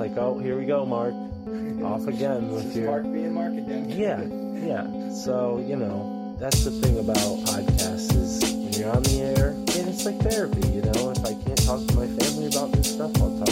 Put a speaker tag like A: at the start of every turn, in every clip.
A: Like, oh, here we go, Mark. Off again with your.
B: Mark being Mark again.
A: Yeah, yeah. So, you know, that's the thing about podcasts is when you're on the air, and it's like therapy, you know? If I can't talk to my family about this stuff, I'll talk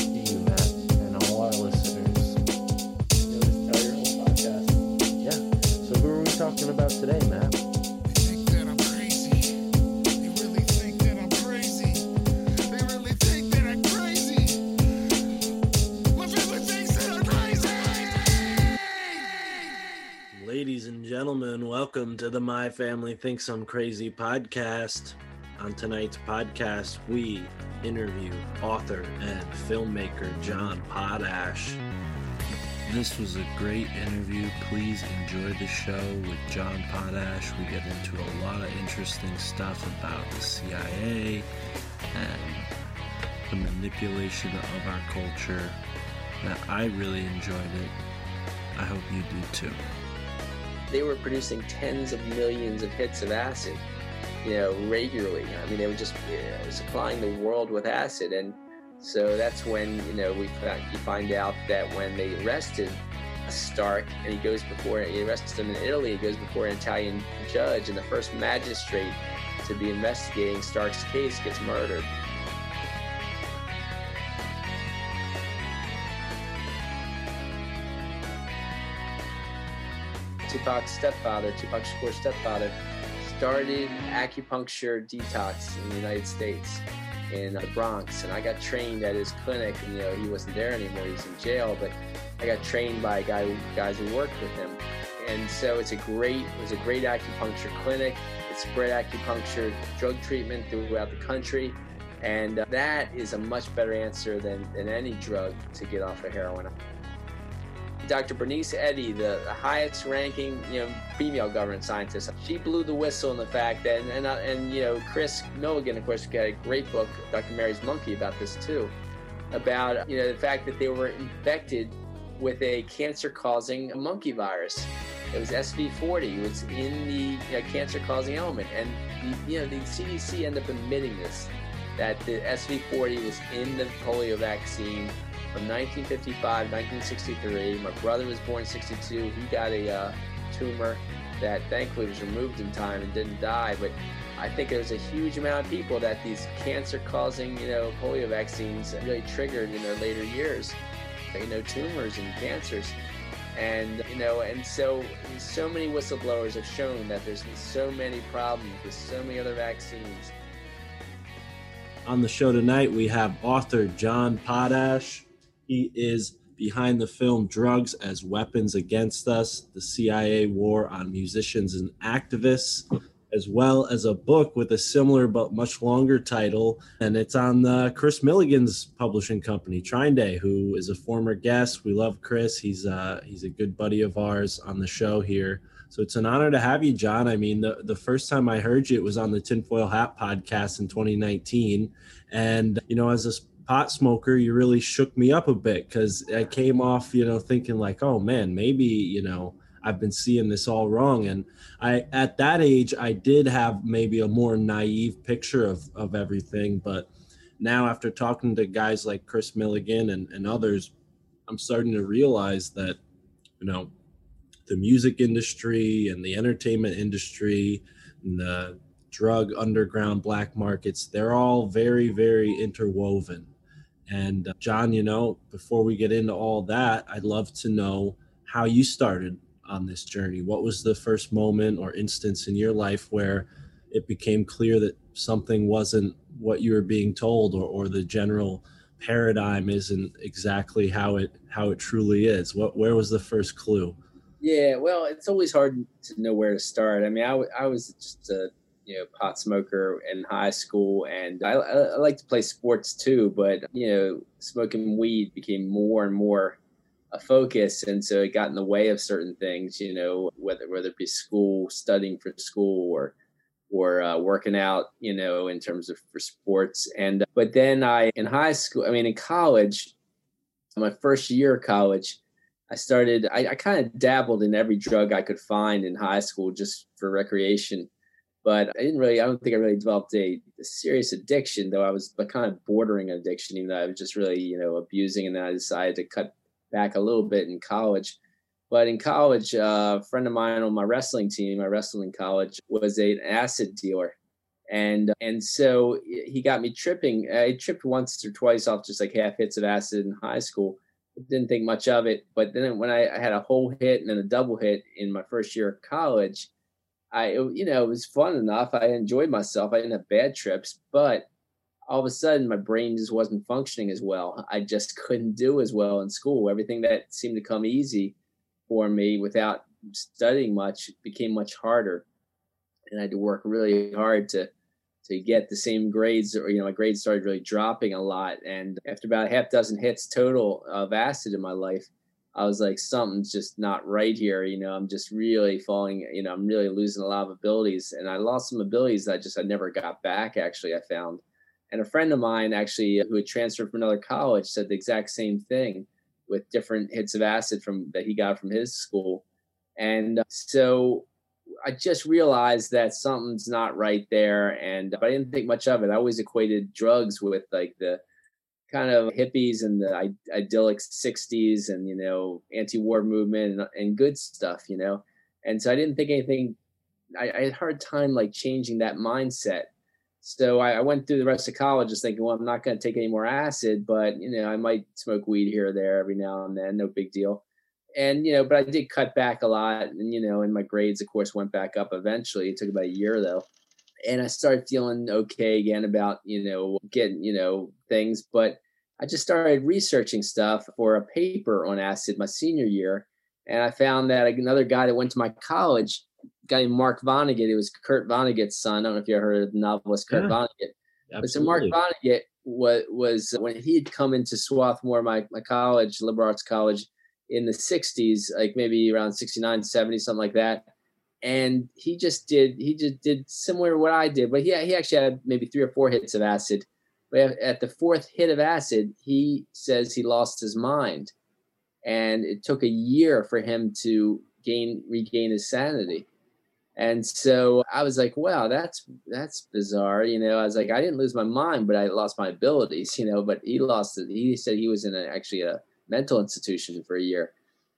A: welcome to the My Family Thinks I'm Crazy podcast. On tonight's podcast, we interview author and filmmaker John Potash. This was a great interview. Please enjoy the show with John Potash. We get into a lot of interesting stuff about the CIA and the manipulation of our culture. That I really enjoyed it. I hope you do too.
C: They were producing tens of millions of hits of acid, you know, regularly. I mean, they were just uh, supplying the world with acid, and so that's when you know we you find out that when they arrested Stark, and he goes before he arrests him in Italy, he goes before an Italian judge, and the first magistrate to be investigating Stark's case gets murdered. Tupac's stepfather, Tupac Shakur's stepfather, started acupuncture detox in the United States in the Bronx, and I got trained at his clinic. And, you know, he wasn't there anymore; he was in jail. But I got trained by guy, guys who worked with him, and so it's a great, it was a great acupuncture clinic. It spread acupuncture drug treatment throughout the country. And uh, that is a much better answer than, than any drug to get off of heroin. Dr. Bernice Eddy, the, highest ranking, you know, female government scientist, she blew the whistle on the fact that, and, and, and you know, Kris Millegan, of course, got a great book, Dr. Mary's Monkey, about this too, about, you know, the fact that they were infected with a cancer-causing monkey virus. It was SV40. It was in the you know, cancer-causing element, and the, you know, the CDC ended up admitting this, that the SV40 was in the polio vaccine from 1955 1963 my brother was born in 62 he got a uh, tumor that thankfully was removed in time and didn't die. But i think there's a huge amount of people that these cancer causing you know polio vaccines really triggered in their later years you know tumors and cancers. And you know and so so many whistleblowers have shown that there's so many problems with so many other vaccines.
A: On the show tonight, we have author John Potash. He is behind the film Drugs as Weapons Against Us, the CIA War on Musicians and Activists, as well as a book with a similar but much longer title. And it's on the Kris Millegan's publishing company, Trine Day, who is a former guest. We love Chris. He's uh, he's a good buddy of ours on the show here. So it's an honor to have you, John. I mean, the, the first time I heard you, it was on the Tinfoil Hat podcast in 2019. And, you know, as a pot smoker, you really shook me up a bit because I came off, you know, thinking like, oh man, maybe, you know, I've been seeing this all wrong. And I, at that age, I did have maybe a more naive picture of, of everything. But now, after talking to guys like Kris Millegan and, and others, I'm starting to realize that, you know, the music industry and the entertainment industry and the drug underground black markets they're all very very interwoven and uh, john you know before we get into all that i'd love to know how you started on this journey. What was the first moment or instance in your life where it became clear that something wasn't what you were being told or, or the general paradigm isn't exactly how it how it truly is? What where was the first clue?
C: Yeah, well, it's always hard to know where to start. I mean, I, I was just a you know pot smoker in high school, and I, I, like to play sports too. But you know, smoking weed became more and more a focus, and so it got in the way of certain things. You know, whether whether it be school, studying for school, or or uh, working out. You know, in terms of for sports. And but then I in high school, I mean, in college, my first year of college. I started, I, I kind of dabbled in every drug I could find in high school just for recreation. But I didn't really, I don't think I really developed a, a serious addiction, though I was but kind of bordering addiction, even though I was just really, you know, abusing. And then I decided to cut back a little bit in college. But in college, uh, a friend of mine on my wrestling team, my wrestling college, was a, an acid dealer. And and so he got me tripping. I tripped once or twice off just like half hits of acid in high school didn't think much of it. But then when I, I, had a whole hit and then a double hit in my first year of college, I you know it was fun enough. I enjoyed myself. I didn't have bad trips, but all of a sudden my brain just wasn't functioning as well. I just couldn't do as well in school. Everything that seemed to come easy for me without studying much became much harder, and I had to work really hard to to get the same grades or you know my grades started really dropping a lot and after about a half dozen hits total of acid in my life i was like something's just not right here you know i'm just really falling you know i'm really losing a lot of abilities and i lost some abilities that i just i never got back actually i found and a friend of mine actually who had transferred from another college said the exact same thing with different hits of acid from that he got from his school and uh, so I just realized that something's not right there, and but I didn't think much of it. I always equated drugs with like the kind of hippies and the idyllic '60s, and you know, anti-war movement and, and good stuff, you know. And so I didn't think anything. I, I had a hard time like changing that mindset. So I, I went through the rest of college just thinking, well, I'm not going to take any more acid, but you know, I might smoke weed here or there every now and then, no big deal and you know, but I did cut back a lot, and you know, and my grades, of course, went back up eventually. It took about a year though, and I started feeling okay again about you know getting you know things, but I just started researching stuff for a paper on acid my senior year, and I found that another guy that went to my college, guy named Mark Vonnegut, it was Kurt Vonnegut's son. I don't know if you ever heard of the novelist Kurt yeah, Vonnegut. Absolutely. But so Mark Vonnegut was, was when he had come into Swarthmore, my, my college, liberal arts college, in the 60s, like maybe around 69, 70, something like that. And he just did, he just did similar to what I did, but he, he actually had maybe three or four hits of acid. But at the fourth hit of acid, he says he lost his mind. And it took a year for him to gain, regain his sanity. And so I was like, wow, that's that's bizarre. You know, I was like, I didn't lose my mind, but I lost my abilities, you know, but he lost it. He said he was in a, actually a mental institution for a year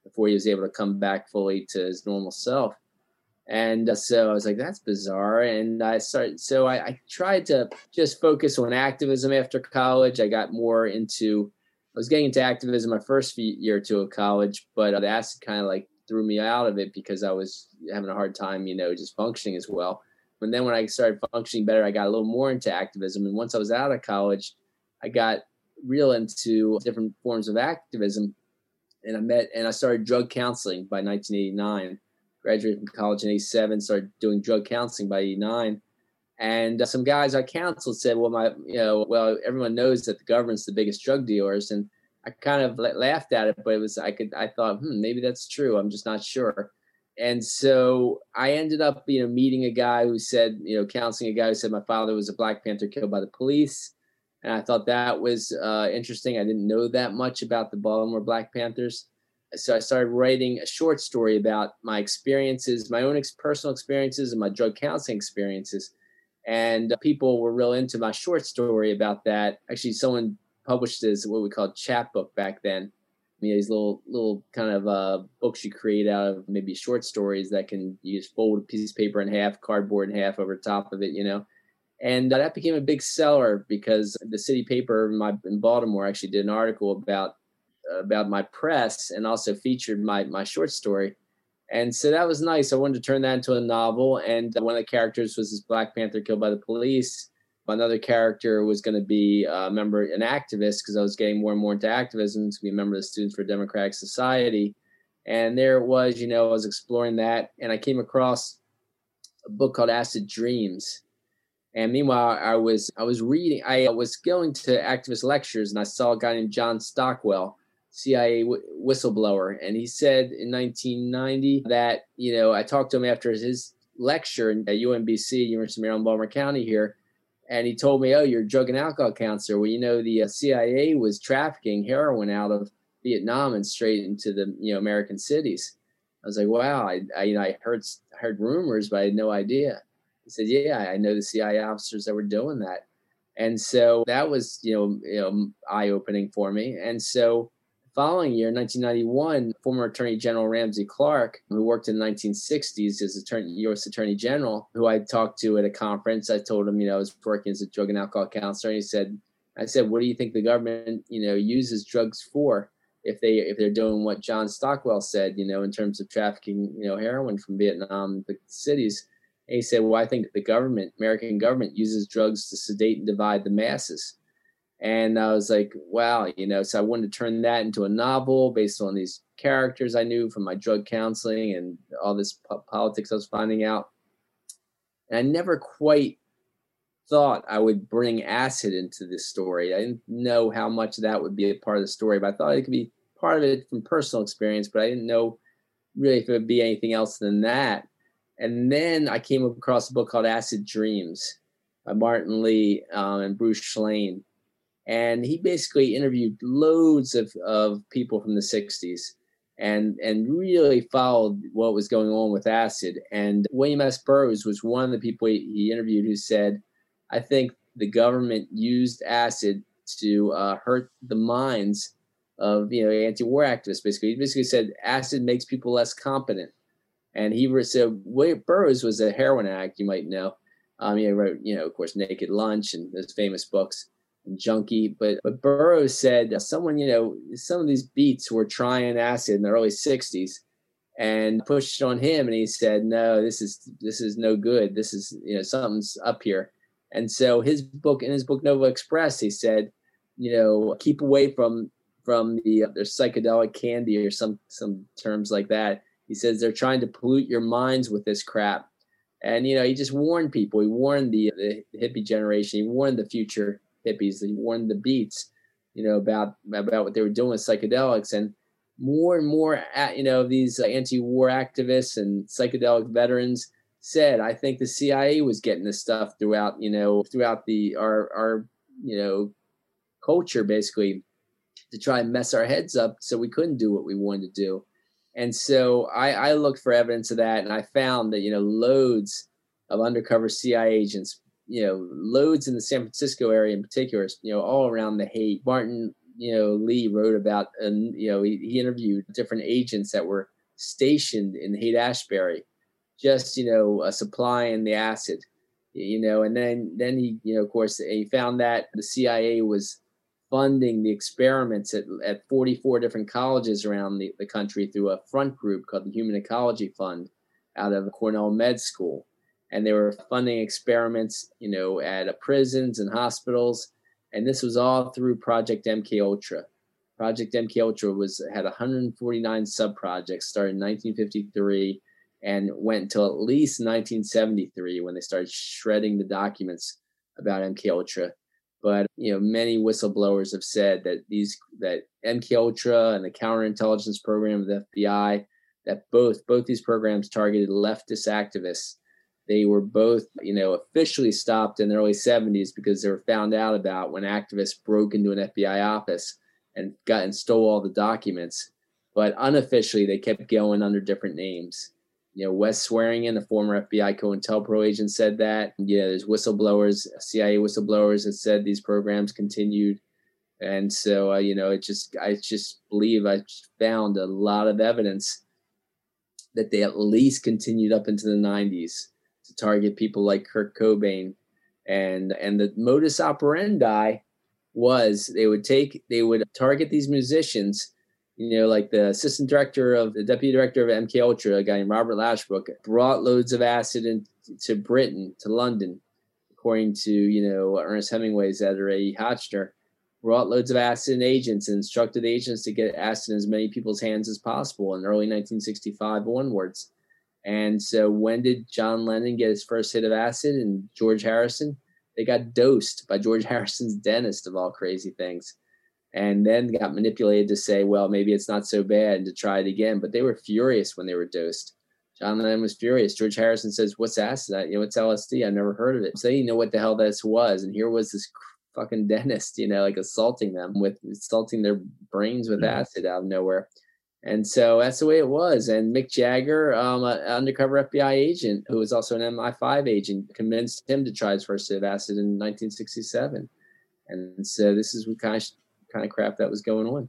C: before he was able to come back fully to his normal self. And uh, so I was like, that's bizarre. And I started, so I, I, tried to just focus on activism after college. I got more into, I was getting into activism my first year or two of college, but uh, acid kind of like threw me out of it because I was having a hard time, you know, just functioning as well. And then when I started functioning better, I got a little more into activism. And once I was out of college, I got real into different forms of activism. And I met and I started drug counseling by 1989. Graduated from college in 87, started doing drug counseling by 89. And uh, some guys I counseled said, well, my, you know, well, everyone knows that the government's the biggest drug dealers. And I kind of laughed at it, but it was, I could, I thought, hmm, maybe that's true. I'm just not sure. And so I ended up, you know, meeting a guy who said, you know, counseling a guy who said my father was a Black Panther killed by the police and I thought that was uh, interesting. I didn't know that much about the Baltimore Black Panthers, so I started writing a short story about my experiences, my own ex- personal experiences, and my drug counseling experiences. And people were real into my short story about that. Actually, someone published this what we called chapbook back then. You know, these little little kind of uh, books you create out of maybe short stories that can use fold a piece of paper in half, cardboard in half over top of it, you know and that became a big seller because the city paper in Baltimore actually did an article about about my press and also featured my my short story. And so that was nice. I wanted to turn that into a novel. And uh, one of the characters was this Black Panther killed by the police. another character was going to be uh, a member, an activist, because I was getting more and more into activism to be a member of the Students for Democratic Society. And there it was, you know, I was exploring that, and I came across a book called Acid Dreams. And meanwhile, I was I was reading. I was going to activist lectures, and I saw a guy named John Stockwell, CIA w- whistleblower, and he said in 1990 that you know I talked to him after his lecture at UMBC, University of Maryland, Baltimore County here, and he told me, "Oh, you're a drug and alcohol counselor. Well, you know the uh, CIA was trafficking heroin out of Vietnam and straight into the you know American cities." I was like, "Wow!" I, I you know I heard heard rumors, but I had no idea. He said, "Yeah, I know the CIA officers that were doing that," and so that was you know, you know eye opening for me. And so following year, 1991, former Attorney General Ramsey Clark, who worked in the 1960s as attorney, U.S. Attorney General, who I talked to at a conference, I told him, you know, I was working as a drug and alcohol counselor, and he said, "I said, what do you think the government, you know, uses drugs for?" If they if they're doing what John Stockwell said, you know, in terms of trafficking, you know, heroin from Vietnam, the cities, and he said, Well, I think the government, American government, uses drugs to sedate and divide the masses. And I was like, wow, you know, so I wanted to turn that into a novel based on these characters I knew from my drug counseling and all this po- politics I was finding out. And I never quite thought I would bring acid into this story. I didn't know how much that would be a part of the story, but I thought it could be part of it from personal experience, but I didn't know really if it would be anything else than that. And then I came across a book called Acid Dreams by Martin Lee um, and Bruce Shlain. And he basically interviewed loads of, of people from the 60s and, and really followed what was going on with acid. And William S. Burroughs was one of the people he, he interviewed who said, I think the government used acid to uh, hurt the minds of you know anti-war activists. Basically, he basically said acid makes people less competent. And he was so William Burroughs was a heroin addict, you might know. Um, he wrote, you know, of course, Naked Lunch and those famous books, Junkie. But but Burroughs said someone, you know, some of these beats were trying acid in the early '60s, and pushed on him, and he said, no, this is this is no good. This is you know something's up here. And so his book, in his book Nova Express, he said, you know, keep away from from the uh, their psychedelic candy or some some terms like that. He says they're trying to pollute your minds with this crap. And you know, he just warned people. He warned the, the hippie generation. He warned the future hippies. He warned the beats, you know, about about what they were doing with psychedelics. And more and more, at, you know, these uh, anti-war activists and psychedelic veterans said, I think the CIA was getting this stuff throughout, you know, throughout the our our you know culture basically to try and mess our heads up so we couldn't do what we wanted to do. And so I, I looked for evidence of that, and I found that you know loads of undercover CIA agents, you know, loads in the San Francisco area in particular, you know, all around the Haight. Martin, you know, Lee wrote about, and you know, he, he interviewed different agents that were stationed in Haight Ashbury, just you know, uh, supplying the acid, you know, and then then he, you know, of course, he found that the CIA was funding the experiments at, at 44 different colleges around the, the country through a front group called the Human Ecology Fund out of Cornell Med School. And they were funding experiments, you know, at uh, prisons and hospitals. And this was all through Project MK Ultra. Project MK Ultra was had 149 sub projects, started in 1953 and went until at least 1973 when they started shredding the documents about MK Ultra but you know many whistleblowers have said that these that MK Ultra and the counterintelligence program of the FBI that both both these programs targeted leftist activists. They were both you know officially stopped in the early 70s because they were found out about when activists broke into an FBI office and got and stole all the documents. But unofficially, they kept going under different names you know, Wes Swearingen, a former FBI COINTELPRO agent, said that. Yeah, there's whistleblowers, CIA whistleblowers that said these programs continued. And so, uh, you know, it just, I just believe I found a lot of evidence that they at least continued up into the 90s to target people like Kurt Cobain. And, and the modus operandi was they would take, they would target these musicians you know, like the assistant director of the deputy director of MK Ultra, a guy named Robert Lashbrook, brought loads of acid into Britain, to London, according to you know Ernest Hemingway's editor A. E. Hotchner, brought loads of acid agents and instructed agents to get acid in as many people's hands as possible in early 1965 onwards. And so, when did John Lennon get his first hit of acid and George Harrison? They got dosed by George Harrison's dentist, of all crazy things, and then got manipulated to say, well, maybe it's not so bad and to try it again. But they were furious when they were dosed. John Lennon was furious. George Harrison says, What's acid? You know, it's LSD. I've never heard of it. So they didn't know what the hell this was. And here was this fucking dentist, you know, like assaulting them with assaulting their brains with mm-hmm. acid out of nowhere. And so that's the way it was. And Mick Jagger, um, an undercover FBI agent who was also an MI5 agent, convinced him to try his first of acid in 1967. And so this is what kind of kind of crap that was going on.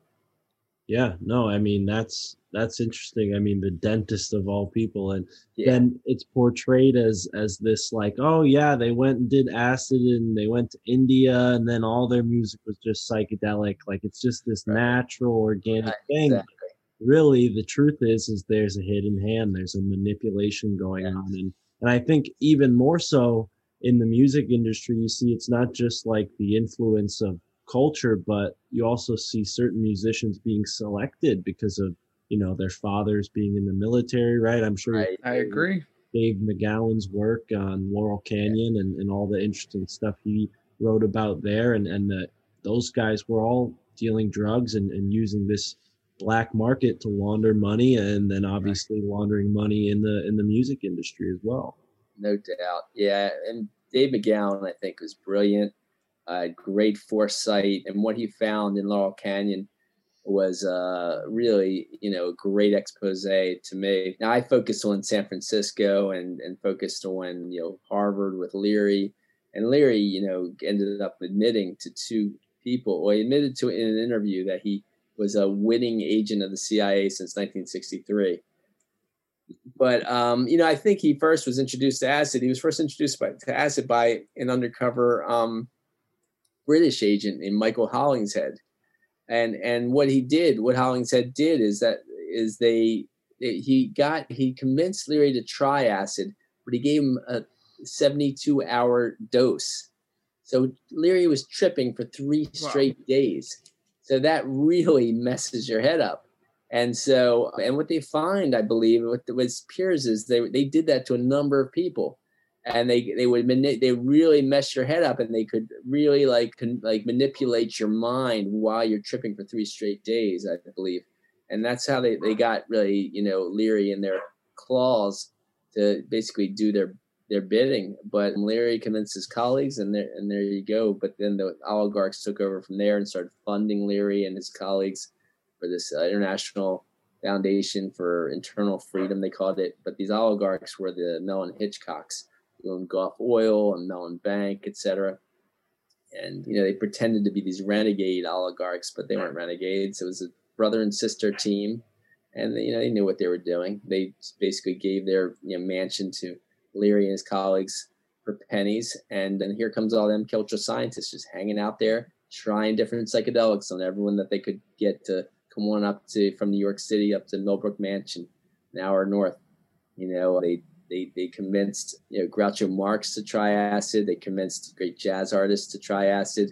A: Yeah, no, I mean that's that's interesting. I mean, the dentist of all people, and
C: Yeah.
A: then it's portrayed as as this like, oh yeah, they went and did acid, and they went to India, and then all their music was just psychedelic. Like it's just this
C: Right.
A: natural, organic
C: Right,
A: thing.
C: exactly.
A: Really, the truth is, is there's a hidden hand. There's a manipulation going
C: Yes.
A: on, and and I think even more so in the music industry, you see it's not just like the influence of culture, but you also see certain musicians being selected because of you know their fathers being in the military, right? I'm sure
C: Right.
D: I agree.
A: Dave McGowan's work on Laurel Canyon and, and all the interesting stuff he wrote about there, and and the, those guys were all dealing drugs and, and using this black market to launder money, and then obviously laundering money in the in the music industry as well.
C: No doubt. Yeah. And Dave McGowan, I think, was brilliant, uh, great foresight. And what he found in Laurel Canyon was uh, really, you know, a great expose to me. Now, I focused on San Francisco and, and focused on, you know, Harvard with Leary. And Leary, you know, ended up admitting to two people, or he admitted to in an interview that he was a winning agent of the CIA since 1963 but um, you know, I think he first was introduced to acid. He was first introduced by, to acid by an undercover um, British agent in Michael Hollingshead, and and what he did, what Hollingshead did, is that is they he got he convinced Leary to try acid, but he gave him a 72 hour dose. So Leary was tripping for three
D: Wow.
C: straight days. So that really messes your head up. And so, and what they find, I believe, with with peers is they they did that to a number of people, and they they would mani- they really mess your head up, and they could really like con- like manipulate your mind while you're tripping for three straight days, I believe, and that's how they they got really you know Leary in their claws to basically do their their bidding. But Leary convinced his colleagues, and there and there you go. But then the oligarchs took over from there and started funding Leary and his colleagues for this uh, international foundation for internal freedom they called it but these oligarchs were the mellon hitchcocks who owned gulf oil and mellon bank etc and you know they pretended to be these renegade oligarchs but they weren't renegades it was a brother and sister team and you know they knew what they were doing they basically gave their you know, mansion to leary and his colleagues for pennies and then here comes all them culture scientists just hanging out there trying different psychedelics on everyone that they could get to come on up to from New York City up to Millbrook Mansion, an hour north. You know, they they they convinced you know Groucho Marx to try acid. They convinced great jazz artists to try acid,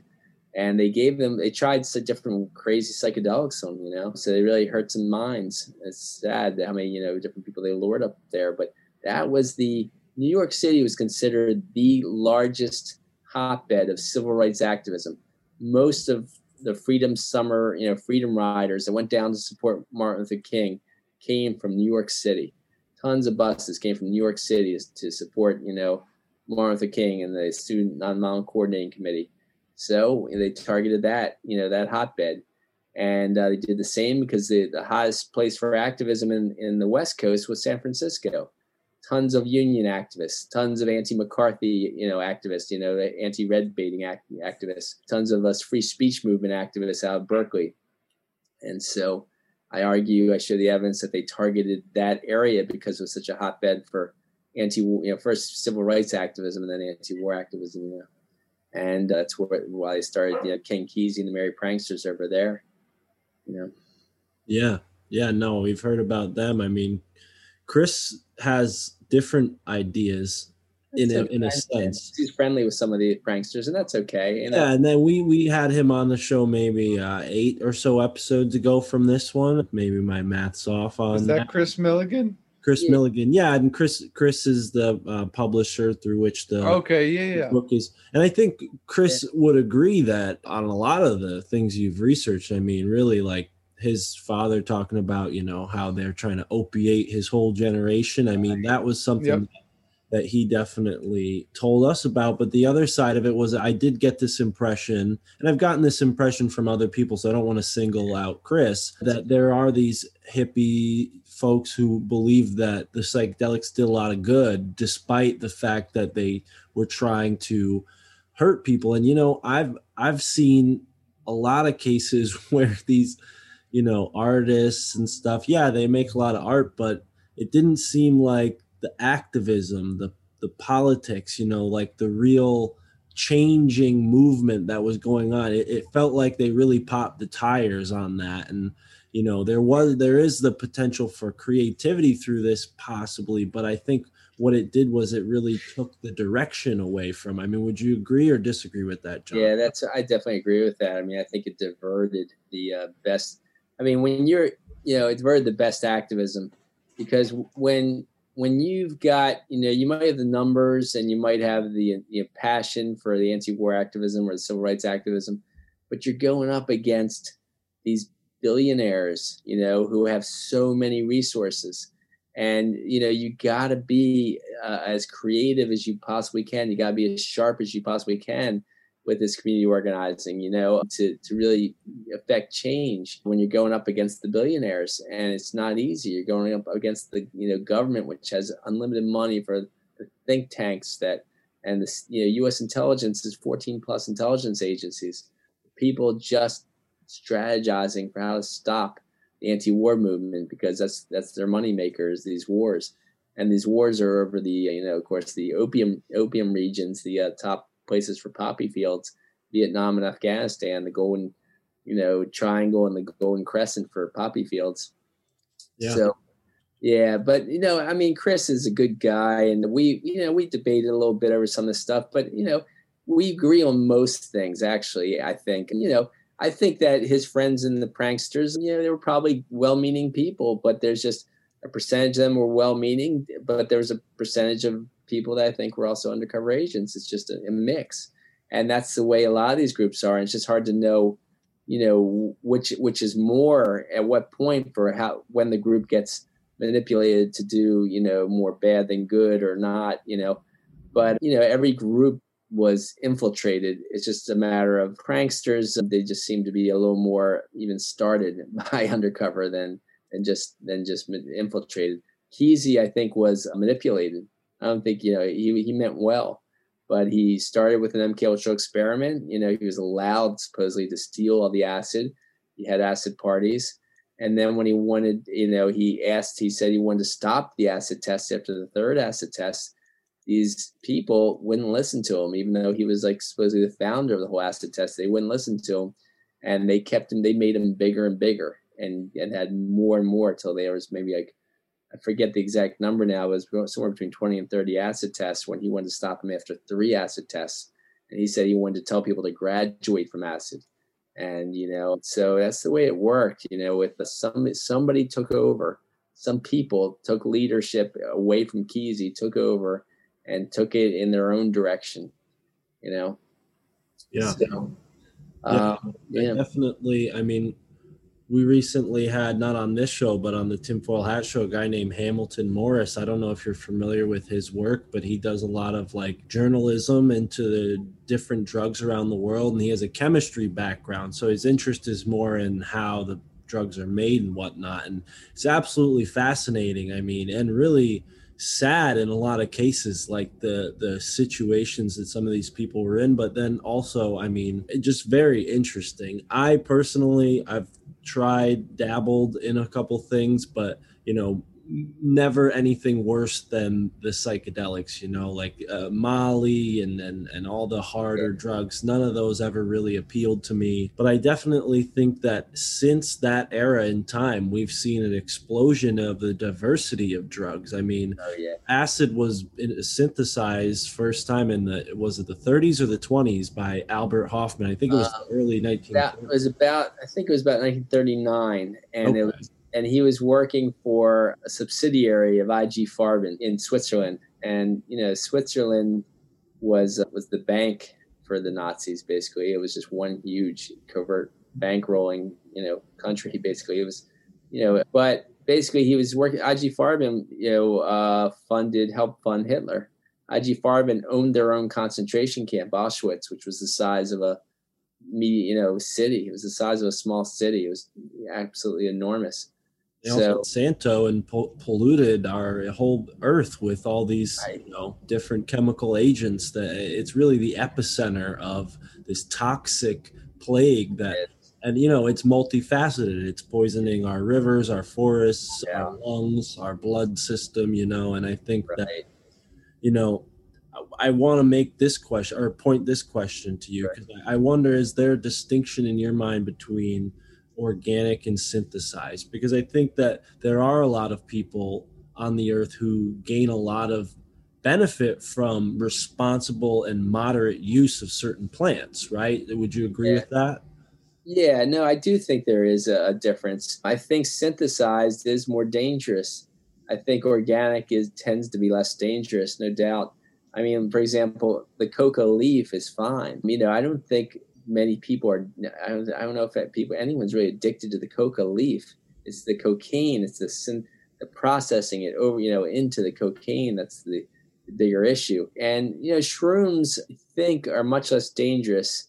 C: and they gave them they tried some different crazy psychedelics on you know. So they really hurt some minds. It's sad how many you know different people they lured up there, but that was the New York City was considered the largest hotbed of civil rights activism. Most of the Freedom Summer, you know, Freedom Riders that went down to support Martin Luther King came from New York City. Tons of buses came from New York City to support, you know, Martin Luther King and the Student Nonviolent Coordinating Committee. So they targeted that, you know, that hotbed. And uh, they did the same because the, the hottest place for activism in, in the West Coast was San Francisco. Tons of union activists, tons of anti-McCarthy, you know, activists, you know, anti-red baiting act- activists, tons of us free speech movement activists out of Berkeley. And so I argue, I show the evidence that they targeted that area because it was such a hotbed for anti, you know, first civil rights activism and then anti-war activism. You know. And that's where, why they started, you know, Ken Kesey and the Merry Pranksters over there. You know,
A: Yeah, yeah, no, we've heard about them. I mean, Chris has different ideas in a,
C: So
A: in a sense.
C: He's friendly with some of the pranksters, and that's okay. You know?
A: Yeah, and then we we had him on the show maybe uh, eight or so episodes ago from this one. Maybe my math's off on
B: Is that Kris Millegan?
A: Chris
C: Yeah.
A: Millegan. Yeah, and Chris Chris is the uh, publisher through which the
B: Okay, yeah, yeah.
A: book is. And I think Chris would agree that on a lot of the things you've researched, I mean, really like his father talking about, you know, how they're trying to opiate his whole generation. I mean, that was something
B: Yep.
A: that he definitely told us about. But the other side of it was I did get this impression, and I've gotten this impression from other people, so I don't want to single out Chris, that there are these hippie folks who believe that the psychedelics did a lot of good, despite the fact that they were trying to hurt people. And you know, I've I've seen a lot of cases where these, you know, artists and stuff, yeah, they make a lot of art, but it didn't seem like the activism, the the politics, you know, like the real changing movement that was going on. It, it felt like they really popped the tires on that. And, you know, there was there is the potential for creativity through this possibly, but I think what it did was it really took the direction away from. I mean, would you agree or disagree with that, John?
C: Yeah, that's I definitely agree with that. I mean, I think it diverted the uh, best. I mean, when you're, you know, it's very the best activism because when when you've got, you know, you might have the numbers and you might have the you know, passion for the anti-war activism or the civil rights activism, but you're going up against these billionaires, you know, who have so many resources. And you know you got to be uh, as creative as you possibly can. You got to be as sharp as you possibly can with this community organizing, you know, to, to really affect change when you're going up against the billionaires. And it's not easy. You're going up against the, you know, government, which has unlimited money for the think tanks that, and the, you know, U.S. intelligence is 14 plus intelligence agencies. People just strategizing for how to stop the anti-war movement because that's, that's their money makers, these wars. And these wars are over the, you know, of course, the opium, opium regions, the uh, top places for poppy fields, Vietnam and Afghanistan, the golden, you know, triangle and the golden crescent for poppy fields.
A: Yeah.
C: So, yeah, but you know, I mean, Chris is a good guy, and we, you know, we debated a little bit over some of this stuff, but you know, we agree on most things. Actually, I think, you know, I think that his friends and the pranksters, you know, they were probably well-meaning people, but there's just a percentage of them were well-meaning, but there was a percentage of people that I think were also undercover agents. It's just a, a, mix, and that's the way a lot of these groups are. And it's just hard to know, you know, which which is more at what point for how when the group gets manipulated to do, you know, more bad than good or not, you know. But you know, every group was infiltrated. It's just a matter of pranksters. They just seem to be a little more even started by undercover than than just than just infiltrated. Kesey, I think, was manipulated. I don't think you know he he meant well, but he started with an MK Ultra experiment. You know, he was allowed supposedly to steal all the acid. He had acid parties, and then when he wanted, you know, he asked. He said he wanted to stop the acid test after the third acid test. These people wouldn't listen to him, even though he was like supposedly the founder of the whole acid test. They wouldn't listen to him, and they kept him. They made him bigger and bigger, and and had more and more till there was maybe like I forget the exact number now, it was somewhere between 20 and 30 acid tests when he wanted to stop him after three acid tests. And he said he wanted to tell people to graduate from acid. And, you know, so that's the way it worked, you know, with the, some, somebody took over, some people took leadership away from Kesey, took over and took it in their own direction, you know?
A: Yeah.
C: So,
A: Yeah.
C: um, yeah.
A: Definitely. I mean, we recently had not on this show but on the tinfoil hat show a guy named hamilton morris. I don't know if you're familiar with his work but he does a lot of like journalism into the different drugs around the world and he has a chemistry background. So his interest is more in how the drugs are made and whatnot and it's absolutely fascinating i mean and really sad in a lot of cases like the the situations that some of these people were in but then also i mean just very interesting. I personally i've tried dabbled in a couple things but you know never anything worse than the psychedelics, you know, like uh, Molly and, and and all the harder drugs. None of those ever really appealed to me. But I definitely think that since that era in time, we've seen an explosion of the diversity of drugs. I mean,
C: Oh yeah.
A: acid was synthesized first time in the was it the 30s or the 20s by Albert Hofmann. I think it was
C: Uh,
A: the early 1930s.
C: That was about I think it was about 1939, and it was and he was working for a subsidiary of IG Farben in Switzerland, and you know Switzerland was was the bank for the Nazis. Basically, it was just one huge covert bankrolling you know country. Basically, it was you know, but basically he was working. IG Farben you know uh, funded helped fund Hitler. IG Farben owned their own concentration camp, Auschwitz, which was the size of a me, you know, city. It was the size of a small city. It was absolutely enormous.
A: They also
C: So
A: Santo and po- polluted our whole earth with all these,
C: Right.
A: you know, different chemical agents. That it's really the epicenter of this toxic plague that, and you know, it's multifaceted. It's poisoning our rivers, our forests, our lungs, our blood system. You know, and I think that you know, I, I want to make this question or point this question to you because I I wonder is there a distinction in your mind between organic and synthesized? Because I think that there are a lot of people on the earth who gain a lot of benefit from responsible and moderate use of certain plants, right? Would you agree
C: Yeah.
A: with that?
C: yeah. No, I do think there is a, difference. I think synthesized is more dangerous. I think organic is tends to be less dangerous, no doubt. I mean, for example, the coca leaf is fine. You know, I don't think many people are. I don't, I don't know if people anyone's really addicted to the coca leaf. It's the cocaine. It's the the processing it over, you know, into the cocaine. That's the, bigger issue. And you know, shrooms I think are much less dangerous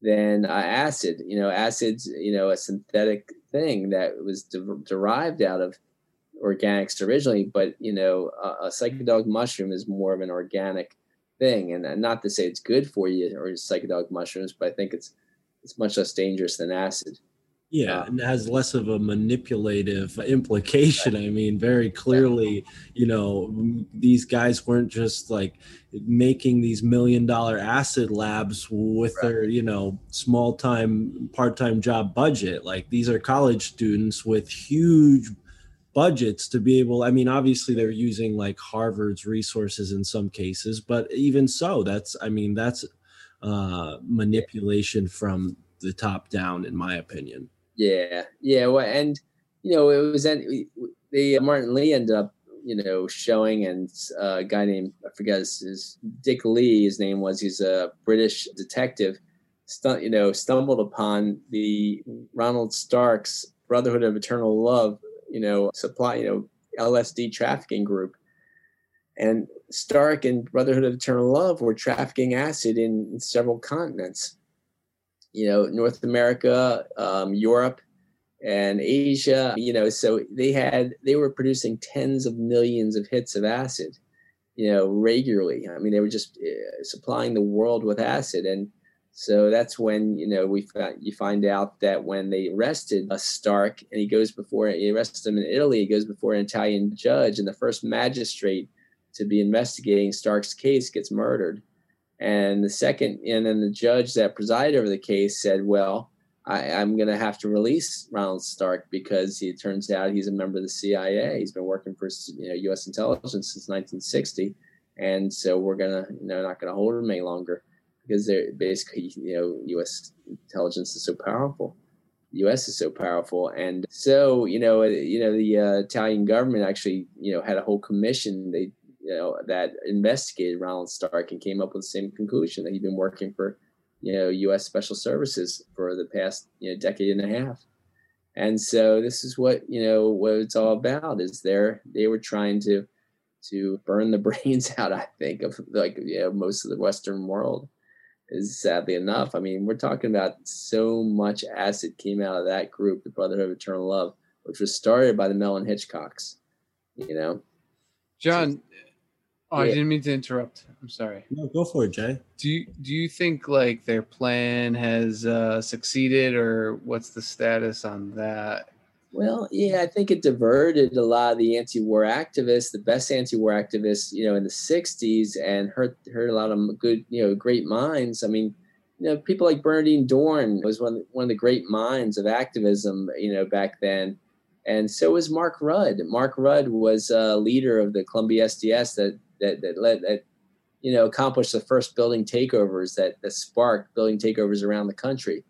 C: than uh, acid. You know, acid's you know a synthetic thing that was de- derived out of organics originally, but you know, a psychedelic mushroom is more of an organic thing, and, and not to say it's good for you or psychedelic mushrooms, but I think it's it's much less dangerous than acid.
A: Yeah,
C: Uh,
A: and has less of a manipulative implication. I mean, very clearly, you know, these guys weren't just like making these million dollar acid labs with
C: Right.
A: their, you know, small time, part time job budget. Like these are college students with huge budgets to be able i mean obviously they're using like harvard's resources in some cases but even so that's i mean that's uh manipulation from the top down in my opinion
C: Yeah, yeah. Well, and you know, it was then the Martin Lee ended up, you know, showing and uh, a guy named I forget his, his Dick Lee. His name was. He's a British detective. Stu- you know, stumbled upon the Ronald Stark's Brotherhood of Eternal Love. You know, supply. You know, LSD trafficking group. And Stark and Brotherhood of Eternal Love were trafficking acid in, in several continents you know, North America, um, Europe, and Asia. You know, so they had they were producing tens of millions of hits of acid, you know, regularly. I mean, they were just uh, supplying the world with acid, and so that's when you know we you find out that when they arrested a Stark and he goes before he arrested him in Italy, he goes before an Italian judge, and the first magistrate to be investigating Stark's case gets murdered. And the second, and then the judge that presided over the case said, "Well, I, I'm going to have to release Ronald Stark because he, turns out he's a member of the CIA. He's been working for you know U.S. intelligence since 1960, and so we're gonna, you know, not going to hold him any longer because they're basically, you know, U.S. intelligence is so powerful. U.S. is so powerful, and so you know, you know, the uh, Italian government actually, you know, had a whole commission. They you know, that investigated Ronald Stark and came up with the same conclusion that he'd been working for, you know, U.S. Special Services for the past you know decade and a half. And so this is what you know what it's all about. Is there they were trying to to burn the brains out. I think of like you know most of the Western world. Is sadly enough. I mean, we're talking about so much acid came out of that group, the Brotherhood of Eternal Love, which was started by the Mellon Hitchcocks. You know,
B: John, oh, I didn't mean to interrupt. I'm sorry.
A: no go for it jay
B: Do you do you think like their plan has uh, succeeded, or what's the status on that?
C: Well, yeah, I think it diverted a lot of the anti-war activists, the best anti-war activists, you know, in the '60s, and hurt hurt a lot of good, you know, great minds. I mean, you know, people like Bernardine Dohrn was one one of the great minds of activism, you know, back then, and so was Mark Rudd. Mark Rudd was a leader of the Columbia SDS that that that led that, you know, accomplished the first building takeovers that that sparked building takeovers around the country.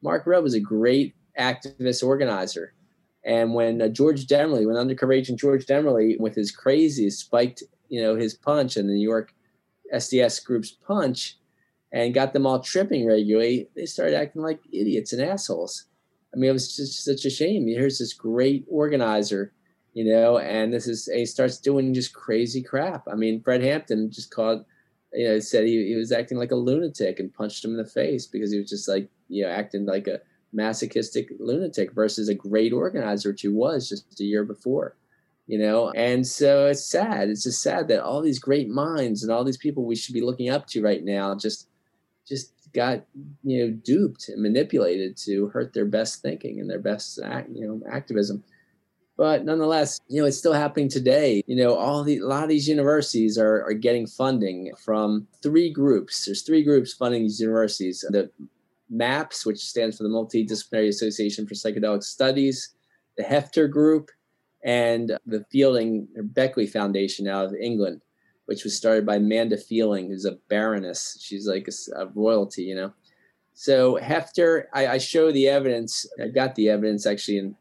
C: Mark Rudd was a great activist organizer and when uh, George Demmerle, when undercover agent George Demmerle, with his crazy, spiked, you know, his punch and the New York SDS group's punch, and got them all tripping regularly, they started acting like idiots and assholes. I mean, it was just such a shame. Here's this great organizer, you know, and this is he starts doing just crazy crap. I mean, Fred Hampton just called, you know, said he, he was acting like a lunatic and punched him in the face because he was just like, you know, acting like a masochistic lunatic versus a great organizer which he was just a year before you know? And so it's sad. It's just sad that all these great minds and all these people we should be looking up to right now just just got you know duped and manipulated to hurt their best thinking and their best you know activism. But nonetheless you know it's still happening today. You know all the a lot of these universities are, are getting funding from three groups. There's three groups funding these universities. The MAPS, which stands for the Multidisciplinary Association for Psychedelic Studies, the Hefter Group, and the Feilding Beckley Foundation out of England, which was started by Amanda Feilding, who's a baroness. She's like a, a royalty, you know. So Hefter, I, I, show the evidence. I got the evidence actually in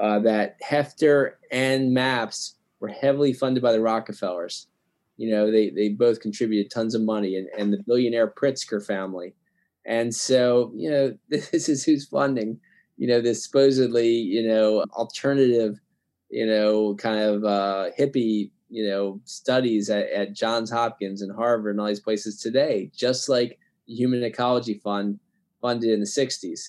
C: uh, that Hefter and MAPS were heavily funded by the Rockefellers. You know, they they both contributed tons of money, and, and the billionaire Pritzker family and so, you know, this is who's funding, you know, this supposedly, you know, alternative, you know, kind of uh, hippie, you know, studies at, at Johns Hopkins and Harvard and all these places today, just like the Human Ecology Fund funded in the 60s.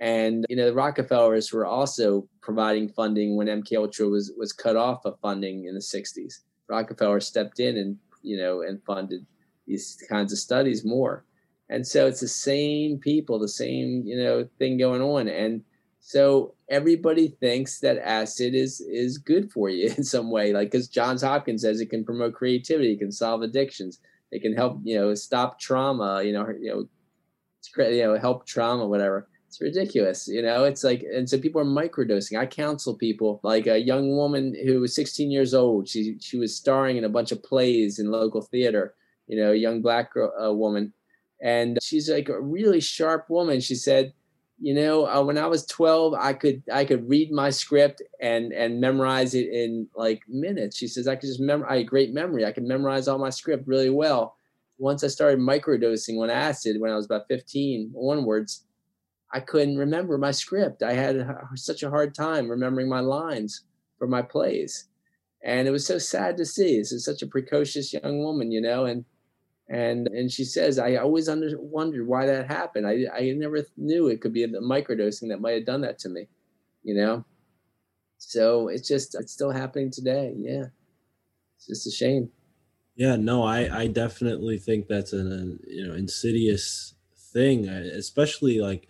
C: And you know, the Rockefellers were also providing funding when MK Ultra was was cut off of funding in the 60s. Rockefeller stepped in and you know and funded these kinds of studies more and so it's the same people the same you know thing going on. And so everybody thinks that acid is is good for you in some way like because johns hopkins says it can promote creativity it can solve addictions it can help you know stop trauma you know you know you know help trauma whatever. It's ridiculous you know? It's like and so people are microdosing. I counsel people like a young woman who was 16 years old. She she was starring in a bunch of plays in local theater you know a young black girl, uh, woman and she's like a really sharp woman. She said, you know, uh, when I was 12, I could I could read my script and and memorize it in like minutes. She says I could just memorize. I had great memory. I could memorize all my script really well. Once I started microdosing on acid when I was about 15 onwards, I couldn't remember my script. I had such a hard time remembering my lines for my plays. And it was so sad to see. This is such a precocious young woman, you know, and and and she says i always under, wondered why that happened. I i never knew it could be the microdosing that might have done that to me you know? So it's just it's still happening today yeah. It's just a shame.
A: Yeah no i i definitely think that's an you know insidious thing uh, especially like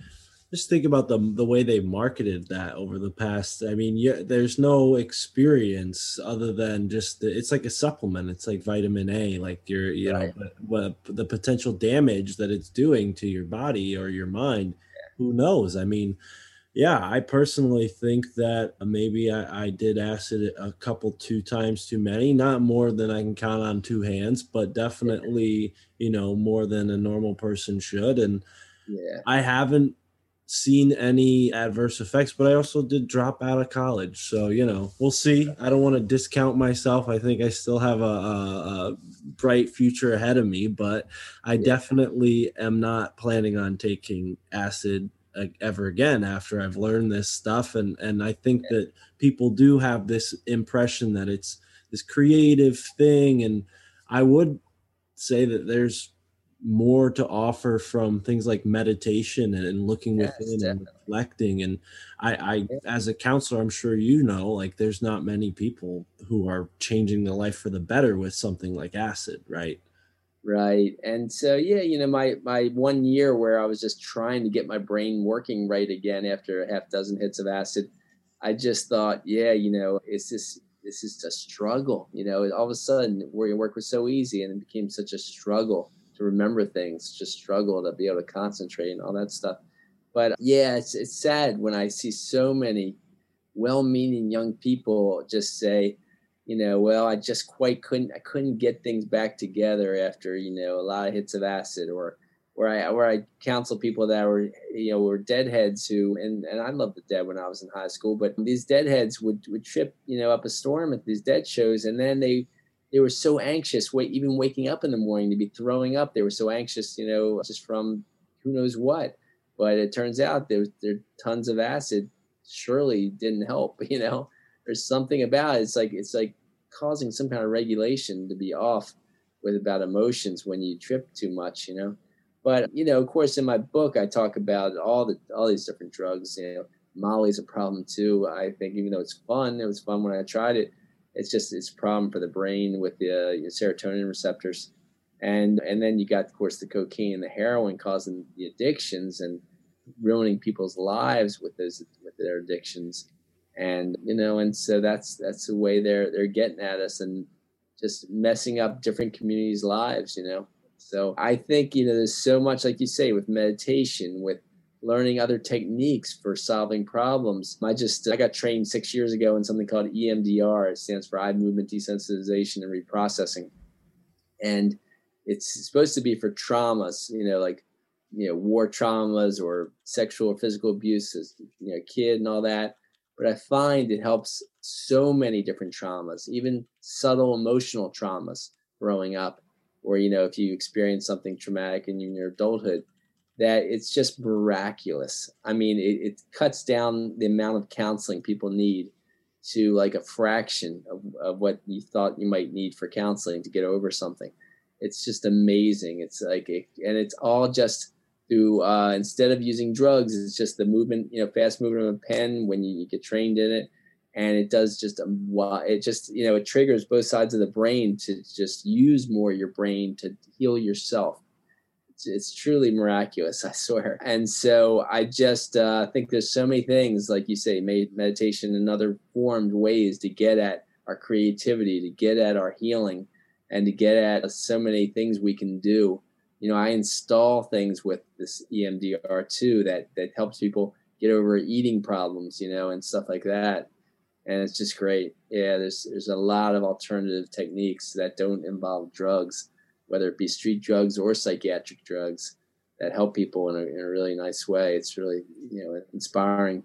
A: just think about the the way they marketed that over the past. I mean, yeah, there's no experience other than just the, it's like a supplement. It's like vitamin A. Like you're you right. know what the potential damage that it's doing to your body or your mind. Yeah. Who knows? I mean, yeah, I personally think that maybe I, I, did acid a couple, two times too many, not more than I can count on two hands, but definitely, you know, more than a normal person should. And yeah. I haven't seen any adverse effects, but I also did drop out of college. So, you know, we'll see. I don't want to discount myself. I think I still have a, a, a bright future ahead of me, but I yeah. definitely am not planning on taking acid ever again after I've learned this stuff. And, and I think that people do have this impression that it's this creative thing. And I would say that there's more to offer from things like meditation and, and looking yes, within definitely. and reflecting. And I, I as a counselor i'm sure you know like there's not many people who are changing their life for the better with something like acid right?
C: Right. And so yeah you know my my one year where i was just trying to get my brain working right again after a half dozen hits of acid I just thought, yeah, you know, it's just this is a struggle. You know, all of a sudden where your work was so easy and it became such a struggle to remember things, just struggle to be able to concentrate and all that stuff. But yeah, it's it's sad when I see so many well-meaning young people just say, you know, well, I just quite couldn't I couldn't get things back together after, you know, a lot of hits of acid or where I where I counsel people that were you know were deadheads who and and I loved the dead when I was in high school, but these deadheads would would trip you know up a storm at these dead shows, and then they they were so anxious, wait, even waking up in the morning to be throwing up. They were so anxious, you know, just from who knows what. But it turns out there there tons of acid surely didn't help. You know, there's something about it. It's like it's like causing some kind of regulation to be off with about emotions when you trip too much. You know but you know, of course, in my book, I talk about all the all these different drugs. You know, Molly's a problem too. I think even though it's fun, it was fun when I tried it. It's just it's a problem for the brain with the uh, serotonin receptors, and and then you got, of course, the cocaine and the heroin causing the addictions and ruining people's lives with those with their addictions, and you know, and so that's that's the way they're they're getting at us and just messing up different communities' lives. You know. So I think, you know, there's so much, like you say, with meditation, with learning other techniques for solving problems. I just, I got trained six years ago in something called EMDR. It stands for eye movement desensitization and reprocessing. And it's supposed to be for traumas, you know, like, you know, war traumas or sexual or physical abuse as, you know, kid and all that. But I find it helps so many different traumas, even subtle emotional traumas growing up or you know if you experience something traumatic in your adulthood that it's just miraculous. I mean it, it, cuts down the amount of counseling people need to like a fraction of, of what you thought you might need for counseling to get over something. It's just amazing. It's like and it's all just through uh, instead of using drugs it's just the movement you know fast movement of a pen when you, you get trained in it. And it does just um, it just you know it triggers both sides of the brain to just use more your brain to heal yourself it's, truly miraculous i swear. And so i just uh, think there's so many things like you say meditation and other formed ways to get at our creativity to get at our healing and to get at so many things we can do. You know i install things with this emdr too that that helps people get over eating problems you know and stuff like that. And it's just great. Yeah, there's there's a lot of alternative techniques that don't involve drugs, whether it be street drugs or psychiatric drugs, that help people in a, in a really nice way. It's really you know inspiring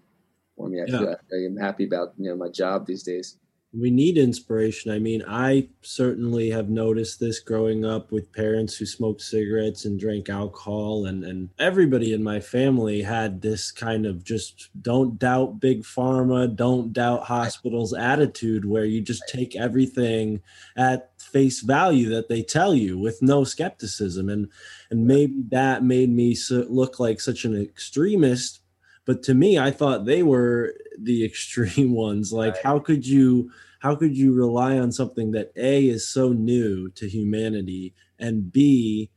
C: for me. I yeah. feel I'm happy about you know my job these days
A: we need inspiration. I mean, I certainly have noticed this growing up with parents who smoked cigarettes and drank alcohol, and, and everybody in my family had this kind of just don't doubt big pharma, don't doubt hospitals attitude where you just take everything at face value that they tell you with no skepticism. And, and maybe that made me so, look like such an extremist but to me i thought they were the extreme ones. Like right. how could you how could you rely on something that a is so new to humanity and b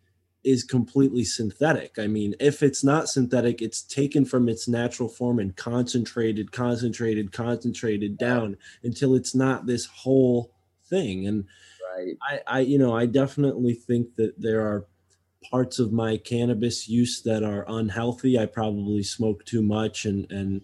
A: is completely synthetic? I mean if it's not synthetic it's taken from its natural form and concentrated concentrated concentrated down until it's not this whole thing. And
C: right.
A: I, I you know i definitely think that there are parts of my cannabis use that are unhealthy. I probably smoke too much and and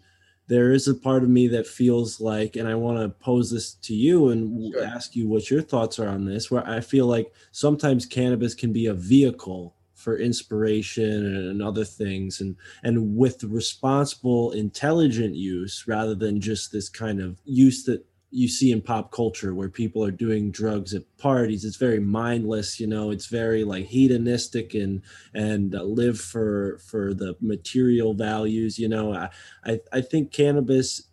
A: there is a part of me that feels like and I want to pose this to you and sure. ask you what your thoughts are on this where I feel like sometimes cannabis can be a vehicle for inspiration and other things and and with responsible intelligent use rather than just this kind of use that you see in pop culture where people are doing drugs at parties it's very mindless you know it's very like hedonistic and and uh, live for for the material values you know. I, I i think cannabis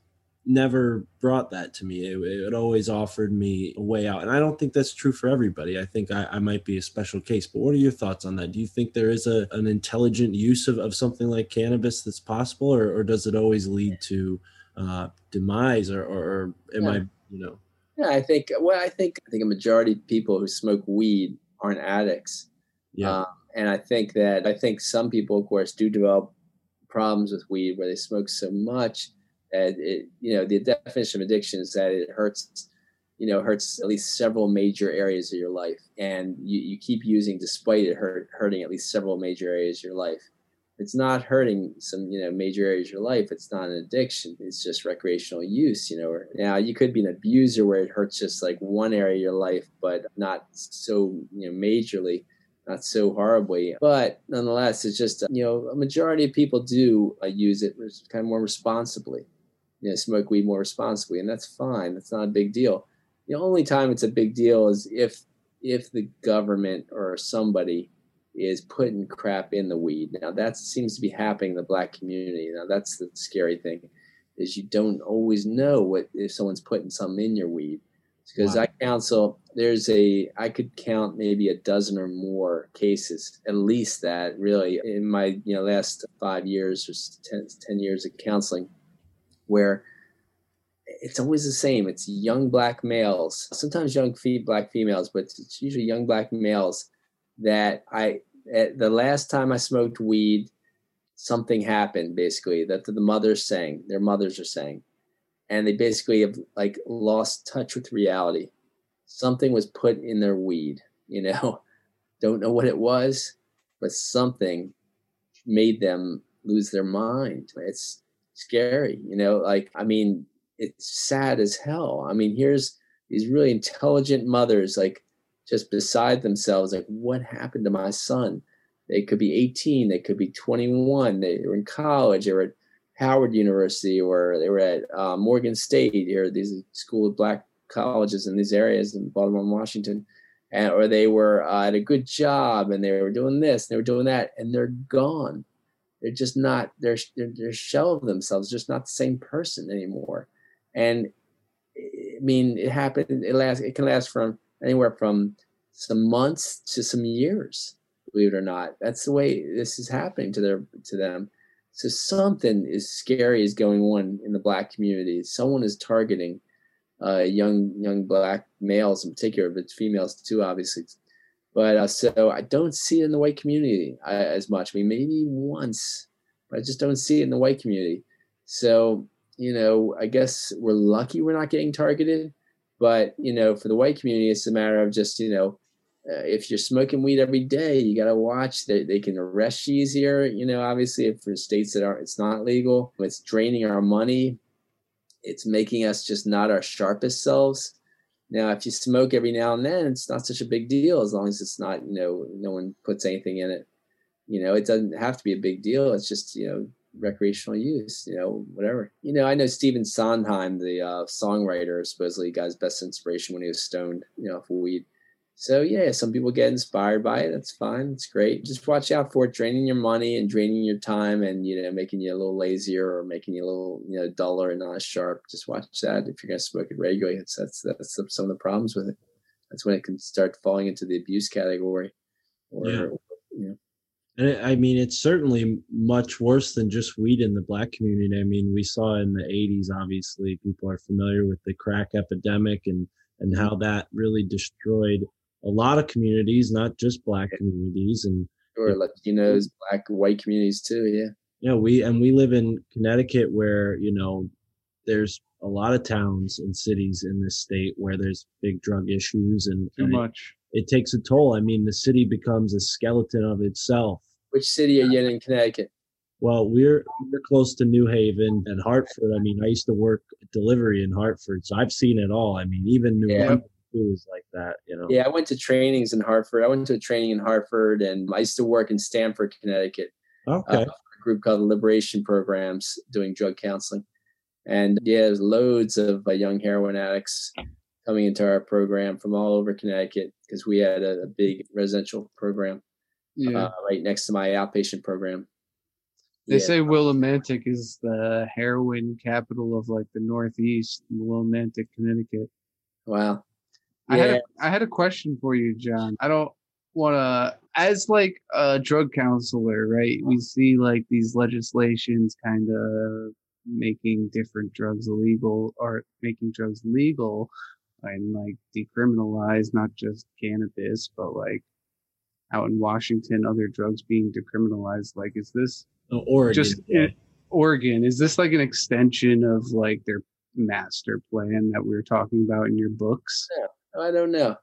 A: never brought that to me. It, it always offered me a way out and i don't think that's true for everybody. I think I, I might be a special case but what are your thoughts on that? Do you think there is a an intelligent use of, of something like cannabis that's possible or, or does it always lead to uh, demise or, or, or am yeah. I, you know?
C: Yeah, I think, well, I think, I think a majority of people who smoke weed aren't addicts.
A: Yeah. Um,
C: and I think that, I think some people, of course, do develop problems with weed where they smoke so much And it, you know, the definition of addiction is that it hurts, you know, hurts at least several major areas of your life, and you, you keep using despite it hurt, hurting at least several major areas of your life. It's not hurting some, you know, major areas of your life. It's not an addiction. It's just recreational use, you know. Or, now you could be an abuser where it hurts just like one area of your life, but not so, you know, majorly not so horribly. But nonetheless, it's just, you know, a majority of people do uh, use it kind of more responsibly, you know, smoke weed more responsibly. And that's fine. That's not a big deal. The only time it's a big deal is if, if the government or somebody is putting crap in the weed. Now that seems to be happening in the black community. Now that's the scary thing is you don't always know what if someone's putting something in your weed because
A: Wow.
C: I counsel there's a I could count maybe a dozen or more cases at least that really in my you know last five years or 10, 10 years of counseling where it's always the same it's young black males sometimes young fe- black females but it's usually young black males that I the last time I smoked weed something happened basically that the mothers saying their mothers are saying and they basically have like lost touch with reality. Something was put in their weed, you know. Don't know what it was, but something made them lose their mind. It's scary, you know. Like I mean, it's sad as hell. I mean, here's these really intelligent mothers, like just beside themselves, like what happened to my son? They could be 18, they could be 21, they were in college, they were at Howard University or they were at uh, Morgan State or these school of black colleges in these areas in Baltimore and Washington, and or they were uh, at a good job and they were doing this, they were doing that, and they're gone. They're just not. They're they're, they're shell of themselves. Just not the same person anymore. And I mean, it happened. It lasts. It can last from anywhere from some months to some years. Believe it or not, that's the way this is happening to their to them. So something is scary is going on in the black community. Someone is targeting uh, young young black males in particular, but females too, obviously. But uh, so I don't see it in the white community uh, as much. I mean, maybe once, but I just don't see it in the white community. So you know, I guess we're lucky we're not getting targeted. But you know, for the white community, it's a matter of just you know, uh, if you're smoking weed every day, you got to watch that they can arrest you easier. You know, obviously, for states that are it's not legal, it's draining our money. It's making us just not our sharpest selves. Now, if you smoke every now and then, it's not such a big deal as long as it's not, you know, no one puts anything in it. You know, it doesn't have to be a big deal. It's just, you know, recreational use, you know, whatever. You know, I know Stephen Sondheim, the uh, songwriter, supposedly got his best inspiration when he was stoned, you know, for weed. So yeah, some people get inspired by it. That's fine. It's great. Just watch out for it draining your money and draining your time and you know making you a little lazier or making you a little you know duller and not as sharp. Just watch that if you're gonna smoke it regularly. It's, that's that's some of the problems with it. That's when it can start falling into the abuse category. Or
A: Yeah.
C: you know,
A: And it- I mean, it's certainly much worse than just weed in the black community. I mean, we saw in the 80s, obviously, people are familiar with the crack epidemic and, and how that really destroyed a lot of communities, not just black communities. And,
C: or Latinos, black, white communities too. Yeah.
A: you know, we, and we live in Connecticut where, you know, there's a lot of towns and cities in this state where there's big drug issues and,
B: Too
A: and it-
B: much.
A: it takes a toll. I mean, the city becomes a skeleton of itself.
C: Which city are you in in Connecticut?
A: Well, we're we're close to New Haven and Hartford. I mean, I used to work delivery in Hartford, so I've seen it all. I mean, even New
C: Yeah.
A: London too is like that, you know.
C: Yeah, I went to trainings in Hartford. I went to a training in Hartford, and I used to work in Stamford, Connecticut.
A: Okay.
C: uh, a group called Liberation Programs doing drug counseling. And yeah, there's loads of uh, young heroin addicts coming into our program from all over Connecticut because we had a, a big residential program
B: Yeah.
C: uh, right next to my outpatient program.
B: They
C: Yeah.
B: say Willimantic is the heroin capital of like the Northeast, Willimantic, Connecticut.
C: Wow.
B: I had
C: Yeah.
B: a, I had a question for you, John. I don't want to, as like a drug counselor, right? We see like these legislations kind of making different drugs illegal or making drugs legal and like decriminalize not just cannabis, but like out in Washington, other drugs being decriminalized. Like, is this
A: Oh, Oregon.
B: just
A: yeah.
B: Oregon, is this like an extension of like their master plan that we were talking about in your books?
C: I don't know.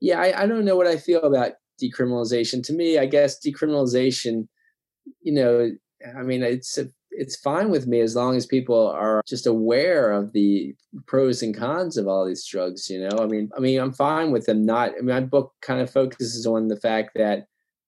C: Yeah, I, I don't know what I feel about decriminalization. To me, I guess decriminalization, you know, I mean, it's a, it's fine with me as long as people are just aware of the pros and cons of all these drugs. You know, I mean, I mean, I'm fine with them not. I mean, my book kind of focuses on the fact that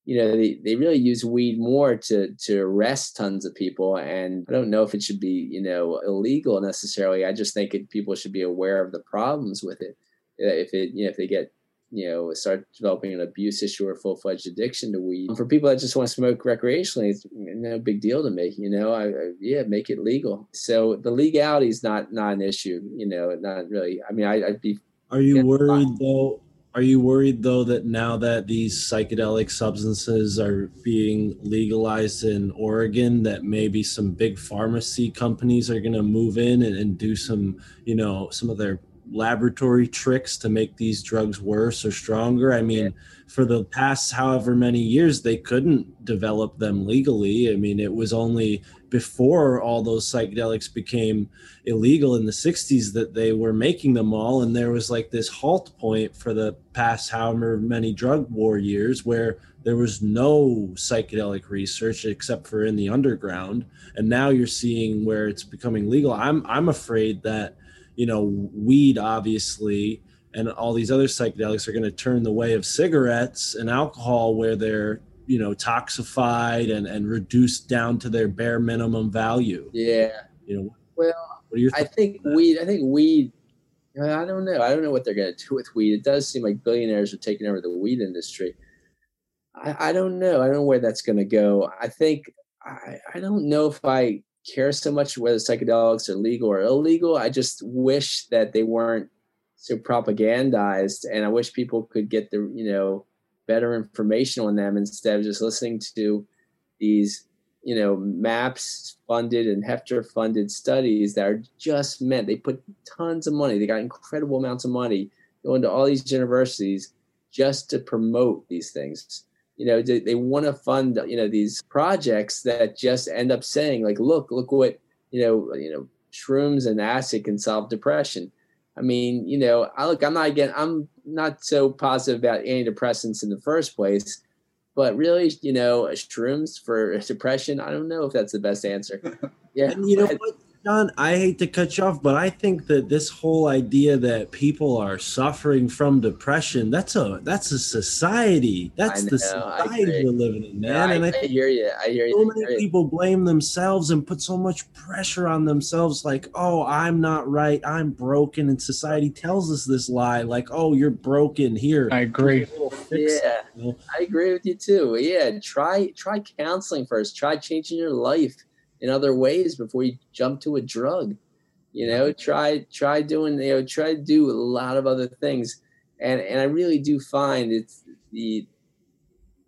C: you know they, they really use weed more to to arrest tons of people and i don't know if it should be you know illegal necessarily i just think it, people should be aware of the problems with it if it you know if they get you know start developing an abuse issue or full-fledged addiction to weed for people that just want to smoke recreationally it's no big deal to me you know I, I yeah make it legal so the legality is not not an issue you know not really i mean I, i'd be
A: Are you worried though? Are you worried though that now that these psychedelic substances are being legalized in Oregon, that maybe some big pharmacy companies are going to move in and, and do some, you know, some of their laboratory tricks to make these drugs worse or stronger? I mean, for the past however many years, they couldn't develop them legally. I mean, it was only before all those psychedelics became illegal in the 60s that they were making them all and there was like this halt point for the past however many drug war years where there was no psychedelic research except for in the underground and now you're seeing where it's becoming legal i'm i'm afraid that you know weed obviously and all these other psychedelics are going to turn the way of cigarettes and alcohol where they're you know toxified and and reduced down to their bare minimum value
C: yeah
A: you know
C: well
A: what are your
C: I think weed. I think weed. I don't know. I don't know what they're going to do with weed. It does seem like billionaires are taking over the weed industry. I, I don't know. I don't know where that's going to go. I think I, I don't know if I care so much whether psychedelics are legal or illegal. I just wish that they weren't so propagandized, and I wish people could get the you know better information on them instead of just listening to these you know maps funded and hefter funded studies that are just meant they put tons of money they got incredible amounts of money going to all these universities just to promote these things you know they, they want to fund you know these projects that just end up saying like look look what you know you know shrooms and acid can solve depression i mean you know i look i'm not again i'm not so positive about antidepressants in the first place but really, you know, shrooms for depression, I don't know if that's the best answer. Yeah.
A: And you know
C: but-
A: what, John? I hate to cut you off, but I think that this whole idea that people are suffering from depression—that's a that's a society. That's the
C: know, I
A: society we're living in, man.
C: Yeah,
A: and I
C: I
A: think
C: hear you. I hear you.
A: so
C: I
A: many people blame themselves and put so much pressure on themselves, like, "Oh, I'm not right. I'm broken," and society tells us this lie, like, "Oh, you're broken. Here,
B: I agree.
A: here's a little fix."
C: Yeah,
A: you know?
C: I agree with you too. Yeah, try try counseling first. Try changing your life in other ways before you jump to a drug. You know, try try doing you know try to do a lot of other things, and and I really do find it's the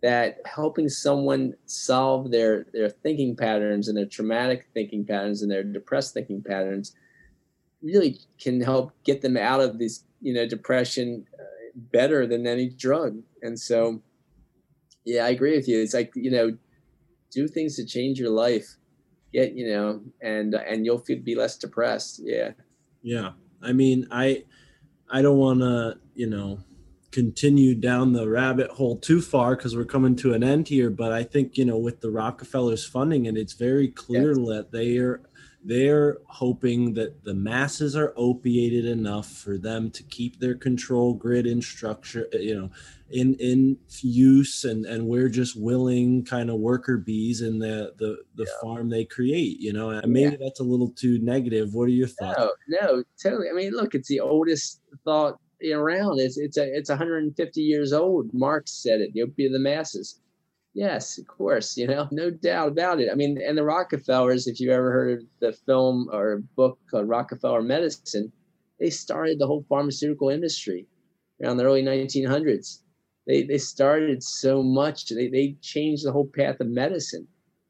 C: that helping someone solve their their thinking patterns and their traumatic thinking patterns and their depressed thinking patterns really can help get them out of this you know depression uh, better than any drug. And so yeah i agree with you. It's like you know do things to change your life get you know and and you'll feel, be less depressed. Yeah.
A: Yeah. I mean, I I don't want to, you know, continue down the rabbit hole too far because we're coming to an end here, but I think, you know, with the Rockefellers funding and it's very clear that they are they're hoping that the masses are opiated enough for them to keep their control grid in structure, you know, in in use and and we're just willing kind of worker bees in the the the farm they create, you know. And maybe that's a little too negative. What are your thoughts?
C: no no totally. I mean look it's the oldest thought around. It's it's a it's 150 years old. Marx said it the opiate of the masses. Yes of course you know no doubt about it. I mean and the rockefellers if you've ever heard of the film or book called rockefeller medicine they started the whole pharmaceutical industry around the early 1900s they they started so much. They, they changed the whole path of medicine.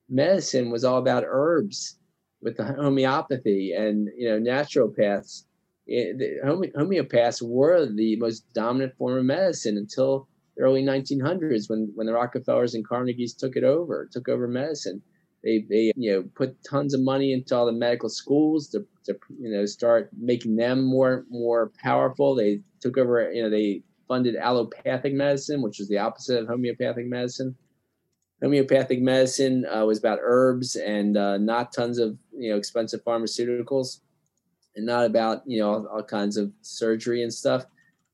C: Medicine was all about herbs with the homeopathy and you know naturopaths. It, the home, homeopaths were the most dominant form of medicine until the early 1900s when when the rockefellers and carnegies took it over took over medicine. They they you know put tons of money into all the medical schools to, to you know start making them more more powerful. They took over you know they funded allopathic medicine, which is the opposite of homeopathic medicine. Homeopathic medicine uh, was about herbs and uh, not tons of you know expensive pharmaceuticals, and not about you know all, all kinds of surgery and stuff.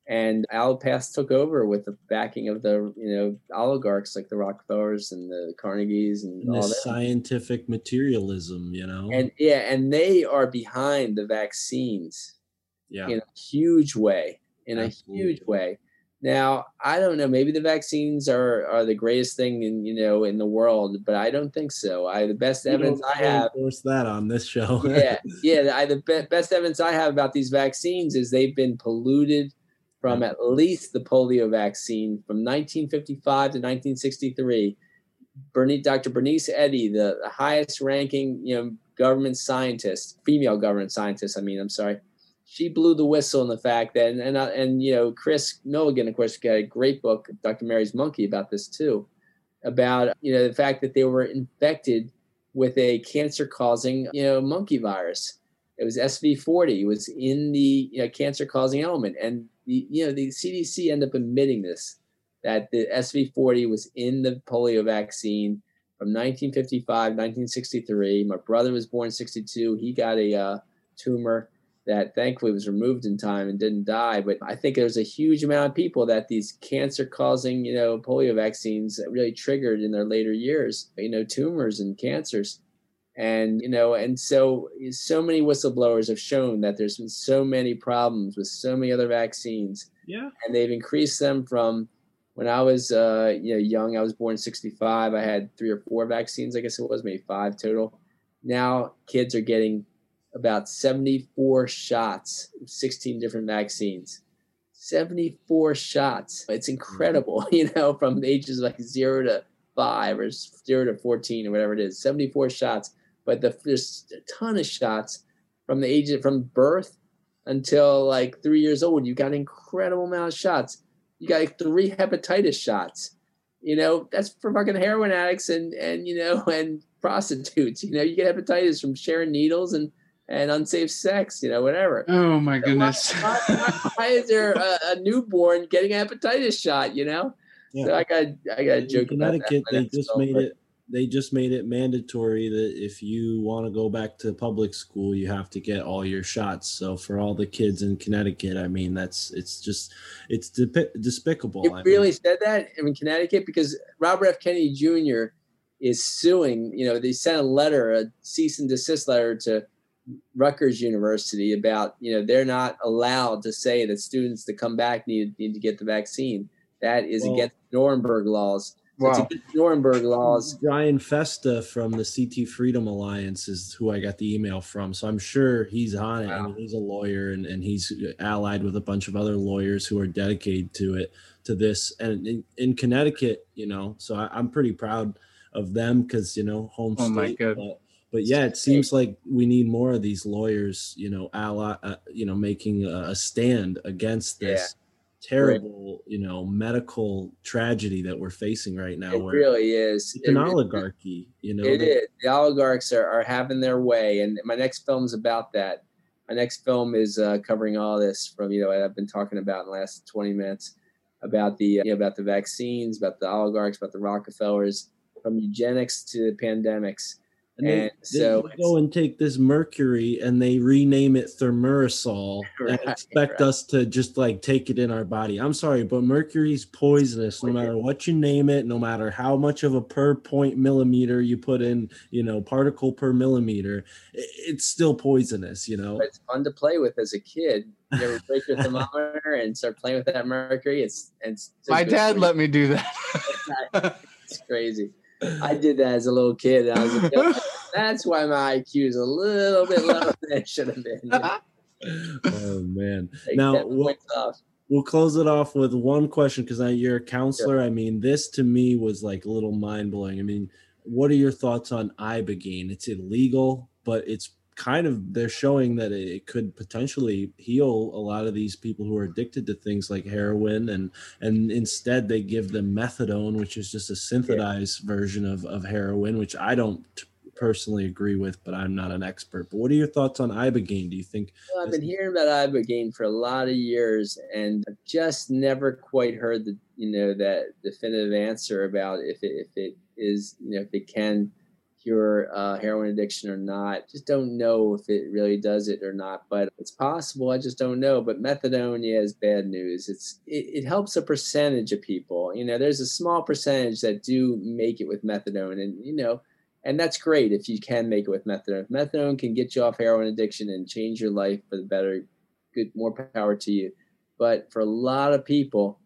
C: And allopaths took over with the backing of the you know oligarchs like the Rockefellers and the Carnegies and,
A: And
C: all that.
A: scientific materialism, you know.
C: And yeah, and they are behind the vaccines
A: yeah.
C: in a huge way. In
A: Absolutely.
C: a huge way. Now, I don't know. Maybe the vaccines are are the greatest thing in you know in the world, but I don't think so. I the best
A: We
C: evidence I have.
A: endorse that on this show.
C: yeah, yeah. I, the be- best evidence I have about these vaccines is they've been polluted from at least the polio vaccine from 1955 to 1963. Bernice, Dr. Bernice Eddy, the, the highest ranking you know government scientist, female government scientist. I mean, I'm sorry. She blew the whistle on the fact that, and and, uh, and you know, Kris Millegan, of course, got a great book, Dr. Mary's Monkey, about this too, about you know the fact that they were infected with a cancer-causing you know monkey virus. It was SV40. It was in the you know, cancer-causing element, and the you know the CDC ended up admitting this that the SV40 was in the polio vaccine from 1955, 1963. My brother was born 62. He got a uh, tumor that thankfully was removed in time and didn't die. But I think there's a huge amount of people that these cancer causing, you know, polio vaccines really triggered in their later years, you know, tumors and cancers. And, you know, and so so many whistleblowers have shown that there's been so many problems with so many other vaccines
A: yeah.
C: and they've increased them from when I was uh, you know young. I was born '65. I had three or four vaccines. I guess it was maybe five total. Now kids are getting about 74 shots, 16 different vaccines. 74 shots. It's incredible, you know, from ages like zero to five or zero to 14 or whatever it is. 74 shots. But the, there's a ton of shots from the age of from birth until like three years old. You got an incredible amount of shots. You got like three hepatitis shots. You know, that's for fucking heroin addicts and and you know and prostitutes. You know, you get hepatitis from sharing needles and and unsafe sex. You know, whatever.
B: Oh my goodness.
C: Why, why, why is there a, a newborn getting a hepatitis shot? You know, so I got I got a
A: In
C: joke about that.
A: Connecticut, they just
C: all,
A: made
C: but-
A: it. They just made it mandatory that if you want to go back to public school, you have to get all your shots. So for all the kids in Connecticut, I mean, that's it's just it's depi- despicable.
C: You
A: I mean,
C: really said that in Connecticut because Robert F. Kennedy Jr. is suing. You know, they sent a letter, a cease and desist letter to Rutgers University about you know they're not allowed to say that students that come back need need to get the vaccine. That is
A: Well-
C: against Nuremberg laws. So
B: Wow.
C: It's against Nuremberg laws.
A: Brian Festa from the CT Freedom Alliance is who I got the email from. So I'm sure he's on it. I mean, he's a lawyer and, and he's allied with a bunch of other lawyers who are dedicated to it, to this. And in, in Connecticut, you know, so I, I'm pretty proud of them because, you know, home
B: Oh my
A: state.
B: God.
A: But, but yeah, it seems like we need more of these lawyers, you know, ally, uh, you know, making a, a stand against this terrible, you know, medical tragedy that we're facing right now.
C: It
A: where
C: really is.
A: it's an
C: It- it-
A: oligarchy, you know.
C: It
A: they-
C: is. The oligarchs are, are having their way, and my next film's about that. My next film is uh, covering all this from you know what I've been talking about in the last twenty minutes about the uh, you know, about the vaccines, about the oligarchs, about the Rockefellers, from eugenics to pandemics.
A: And they,
C: And
A: they
C: so
A: go and take this mercury and they rename it thimerosal and expect
C: right.
A: us to just like take it in our body. I'm sorry, but mercury's poisonous no matter what you name it, no matter how much of a per point millimeter you put in, you know, particle per millimeter, it's still poisonous, you know.
C: It's fun to play with as a kid. You ever break your thermometer and start playing with that mercury? It's it's so
B: My dad
C: for
B: let me do that.
C: It's crazy. I did that as a little kid. I was like, that's why my IQ is a little bit lower than it should have been. You know,
A: oh man.
C: take
A: Now,
C: 10
A: what-
C: points off.
A: We'll close it off with one question because you're a counselor. I mean, this to me was like a little mind blowing. I mean, what are your thoughts on ibogaine? It's illegal, but it's kind of they're showing that it could potentially heal a lot of these people who are addicted to things like heroin and and instead they give them methadone which is just a synthesized version of, of heroin which i don't personally agree with, but I'm not an expert. But what are your thoughts on ibogaine? Do you think
C: Well, I've been hearing about ibogaine for a lot of years, and I've just never quite heard the you know that definitive answer about if it, if it is you know if it can cure uh, heroin addiction or not. Just don't know if it really does it or not, but it's possible. I just don't know. But methadone, yeah, is bad news. It's it, it helps a percentage of people. You know, there's a small percentage that do make it with methadone, and you know and that's great if you can make it with methadone. If methadone can get you off heroin addiction and change your life for the better, good, more power to you. But for a lot of people,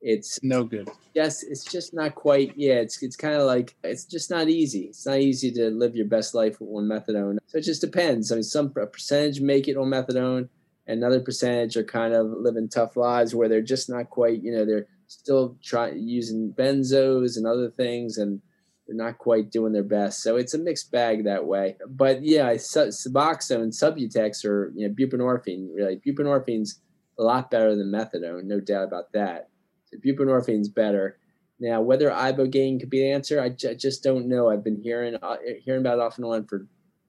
C: it's
B: No good.
C: yes, it's just not quite. Yeah, it's it's kind of like it's just not easy. It's not easy to live your best life with one methadone. So it just depends. I mean, some a percentage make it on methadone, another percentage are kind of living tough lives where they're just not quite. You know, they're still trying using benzos and other things and they're not quite doing their best. So it's a mixed bag that way. But yeah, su- Suboxone, and Subutex, or you know, buprenorphine. Really, buprenorphine's a lot better than methadone, no doubt about that. So is better. Now, whether ibogaine could be the answer, I, just don't know. I've been hearing uh, hearing about it off and on for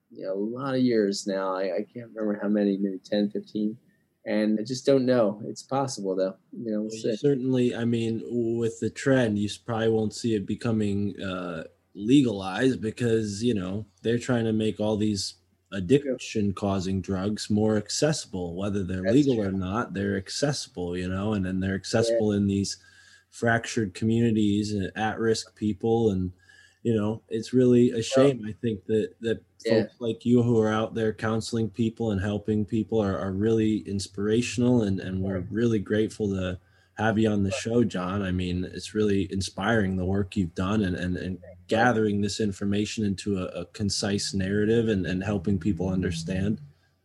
C: you know a lot of years now. I, I can't remember how many, maybe 10, 15. And I just don't know. It's possible though. You know, we'll
A: You certainly i mean with the trend you probably won't see it becoming uh legalized because you know they're trying to make all these addiction causing drugs more accessible whether they're
C: That's
A: legal
C: true.
A: or not they're accessible you know and then they're accessible in these fractured communities and at-risk people and you know it's really a shame i think that that
C: Yeah.
A: folks like you who are out there counseling people and helping people are, are really inspirational and and we're really grateful to have you on the show john i mean it's really inspiring the work you've done and and, and gathering this information into a, a concise narrative and, and helping people understand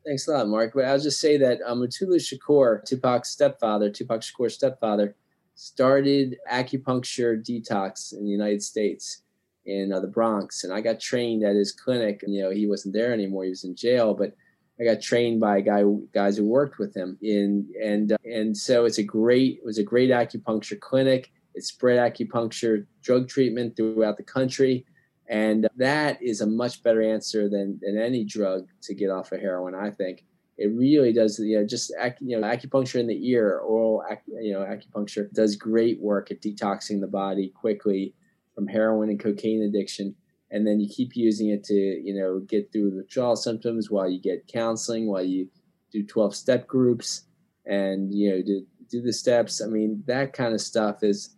C: Thanks a lot, Mark. But I'll just say that um, Mutulu Shakur, Tupac's stepfather, Tupac Shakur's stepfather, started acupuncture detox in the United States in uh, the Bronx, and I got trained at his clinic. And, you know, he wasn't there anymore; he was in jail. But I got trained by guy, guys who worked with him, in and uh, and so it's a great, it was a great acupuncture clinic. It spread acupuncture drug treatment throughout the country. And that is a much better answer than, than any drug to get off of heroin, I think. It really does, you know, just, you know, acupuncture in the ear, oral, you know, acupuncture does great work at detoxing the body quickly from heroin and cocaine addiction. And then you keep using it to, you know, get through the withdrawal symptoms while you get counseling, while you do 12 step groups and, you know, do, do the steps. I mean, that kind of stuff is,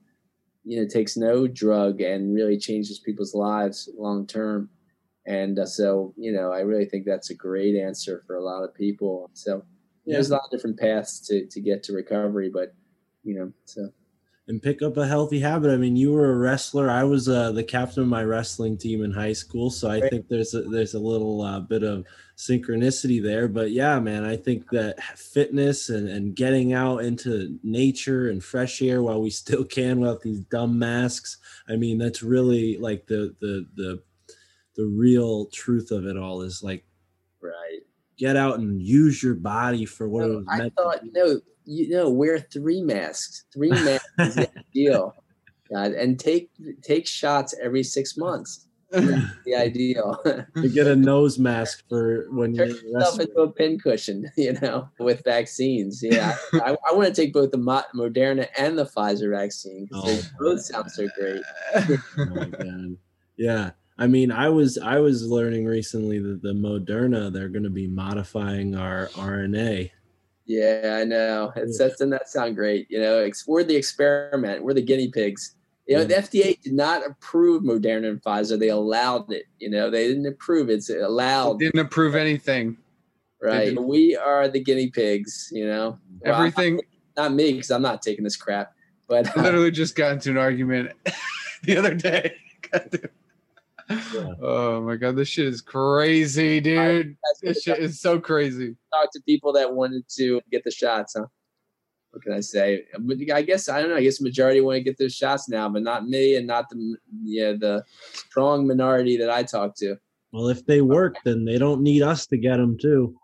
C: you know takes no drug and really changes people's lives long term. And uh, so you know i really think that's a great answer for a lot of people. So know, there's a lot of different paths to, to get to recovery but you know so
A: and pick up a healthy habit. I mean, you were a wrestler. I was uh, the captain of my wrestling team in high school, so I think there's a, there's a little uh, bit of synchronicity there. But yeah, man, I think that fitness and, and getting out into nature and fresh air while we still can without these dumb masks. I mean, that's really like the the the the real truth of it all is like
C: right
A: get out and use your body for what it
C: no,
A: was
C: i
A: meant
C: thought
A: to do.
C: no you know wear three masks three masks is the ideal God, and take take shots every six months the ideal
A: to get a nose mask for when you're
C: yourself into a pincushion, you know, with vaccines. Yeah, I, I, I want to take both the Moderna and the Pfizer vaccine because they
A: Oh,
C: both sound so great.
A: Oh my god. Yeah. I mean, I was I was learning recently that the Moderna they're going to be modifying our RNA.
C: Yeah, I know. It's that doesn't that sound great? You know, we're the experiment. We're the guinea pigs. You know, the FDA did not approve Moderna and Pfizer. They allowed it. You know, they didn't approve it. It's allowed,
B: Didn't approve anything.
C: right? We are the guinea pigs. You know, Well, I'm-
B: Everything.
C: not me because I'm not taking this crap. But
B: I literally just got into an argument the other day. Oh my god, this shit is crazy, dude.
C: that's what
B: This shit is so crazy.
C: talk to people that wanted to get the shots, huh? What can I say? But I guess I don't know. I guess the majority want to get those shots now, but not me, and not the yeah the strong minority that I talk to.
A: Well, if they work, then they don't need us to get them too.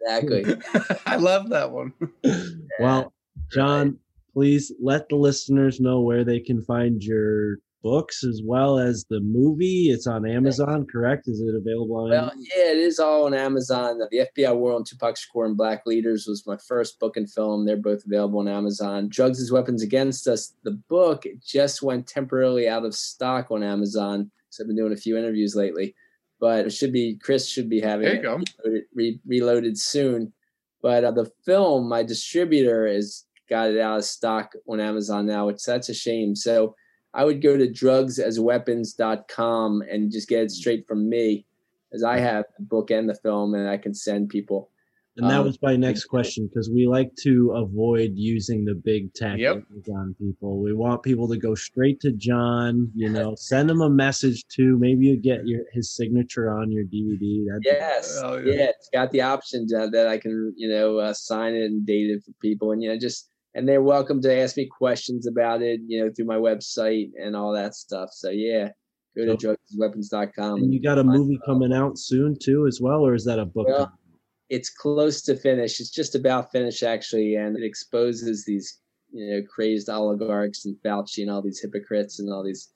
C: Exactly.
B: I love that one.
A: Well, John, please let the listeners know where they can find your books as well as the movie. It's on Amazon, correct? Is it available on
C: Well,
A: Amazon?
C: yeah, it is all on Amazon. The FBI War on Tupac Shakur and Black Leaders was my first book and film. They're both available on Amazon. Drugs as Weapons Against Us, the book just went temporarily out of stock on Amazon. So I've been doing a few interviews lately, but it should be Chris should be having
B: There you
C: it
B: go.
C: reloaded, re- reloaded soon. But uh, the film, my distributor has got it out of stock on Amazon now, which that's a shame. So I would go to drugsasweapons.com and just get it straight from me, as I have the book and the film, and I can send people.
A: And that
C: um,
A: was my next question because we like to avoid using the big tech
B: Yep.
A: Amazon people. We want people to go straight to John. You know, send him a message too. Maybe you get your his signature on your DVD. That'd be-
C: Yes,
B: Oh, yeah.
C: yeah. it's got the option to, that I can, you know, uh, sign it and date it for people, and you know, just and they're welcome to ask me questions about it, you know, through my website and all that stuff. So yeah, go to
A: So-
C: drugsweapons.com.
A: And you got a movie
C: it.
A: coming out soon too, as well, or is that a book?
C: Well, it's close to finish. It's just about finished actually, and it exposes these you know crazed oligarchs and Fauci and all these hypocrites and all these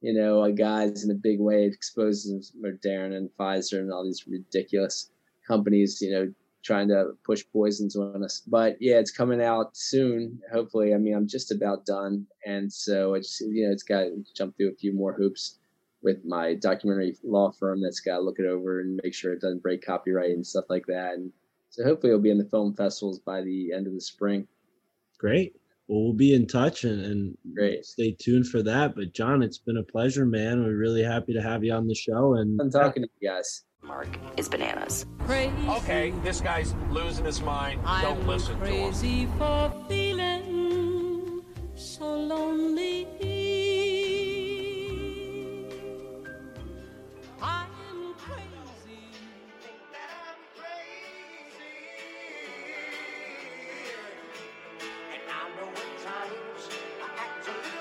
C: you know uh, guys in a big way. It exposes Moderna and Pfizer and all these ridiculous companies. You know trying to push poisons on us. But yeah, it's coming out soon. Hopefully, I mean I'm just about done, and so it's you know it's got to jump through a few more hoops with my documentary law firm that's got to look it over and make sure it doesn't break copyright and stuff like that. And so hopefully it'll be in the film festivals by the end of the spring.
A: Great. Well, we'll be in touch and, and
C: Great.
A: stay tuned for that. But John, it's been a pleasure, man. We're really happy to have you on the show. And
C: I'm talking to you guys.
D: Mark is bananas.
E: Okay, this guy's losing his mind. Don't
F: I'm
E: listen to him.
F: crazy for feeling so lonely. I am crazy.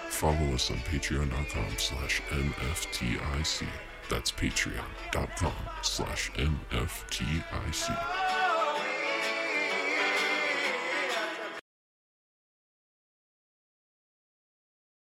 G: Follow us on patreon.com slash MFTIC. That's patreon.com slash MFTIC.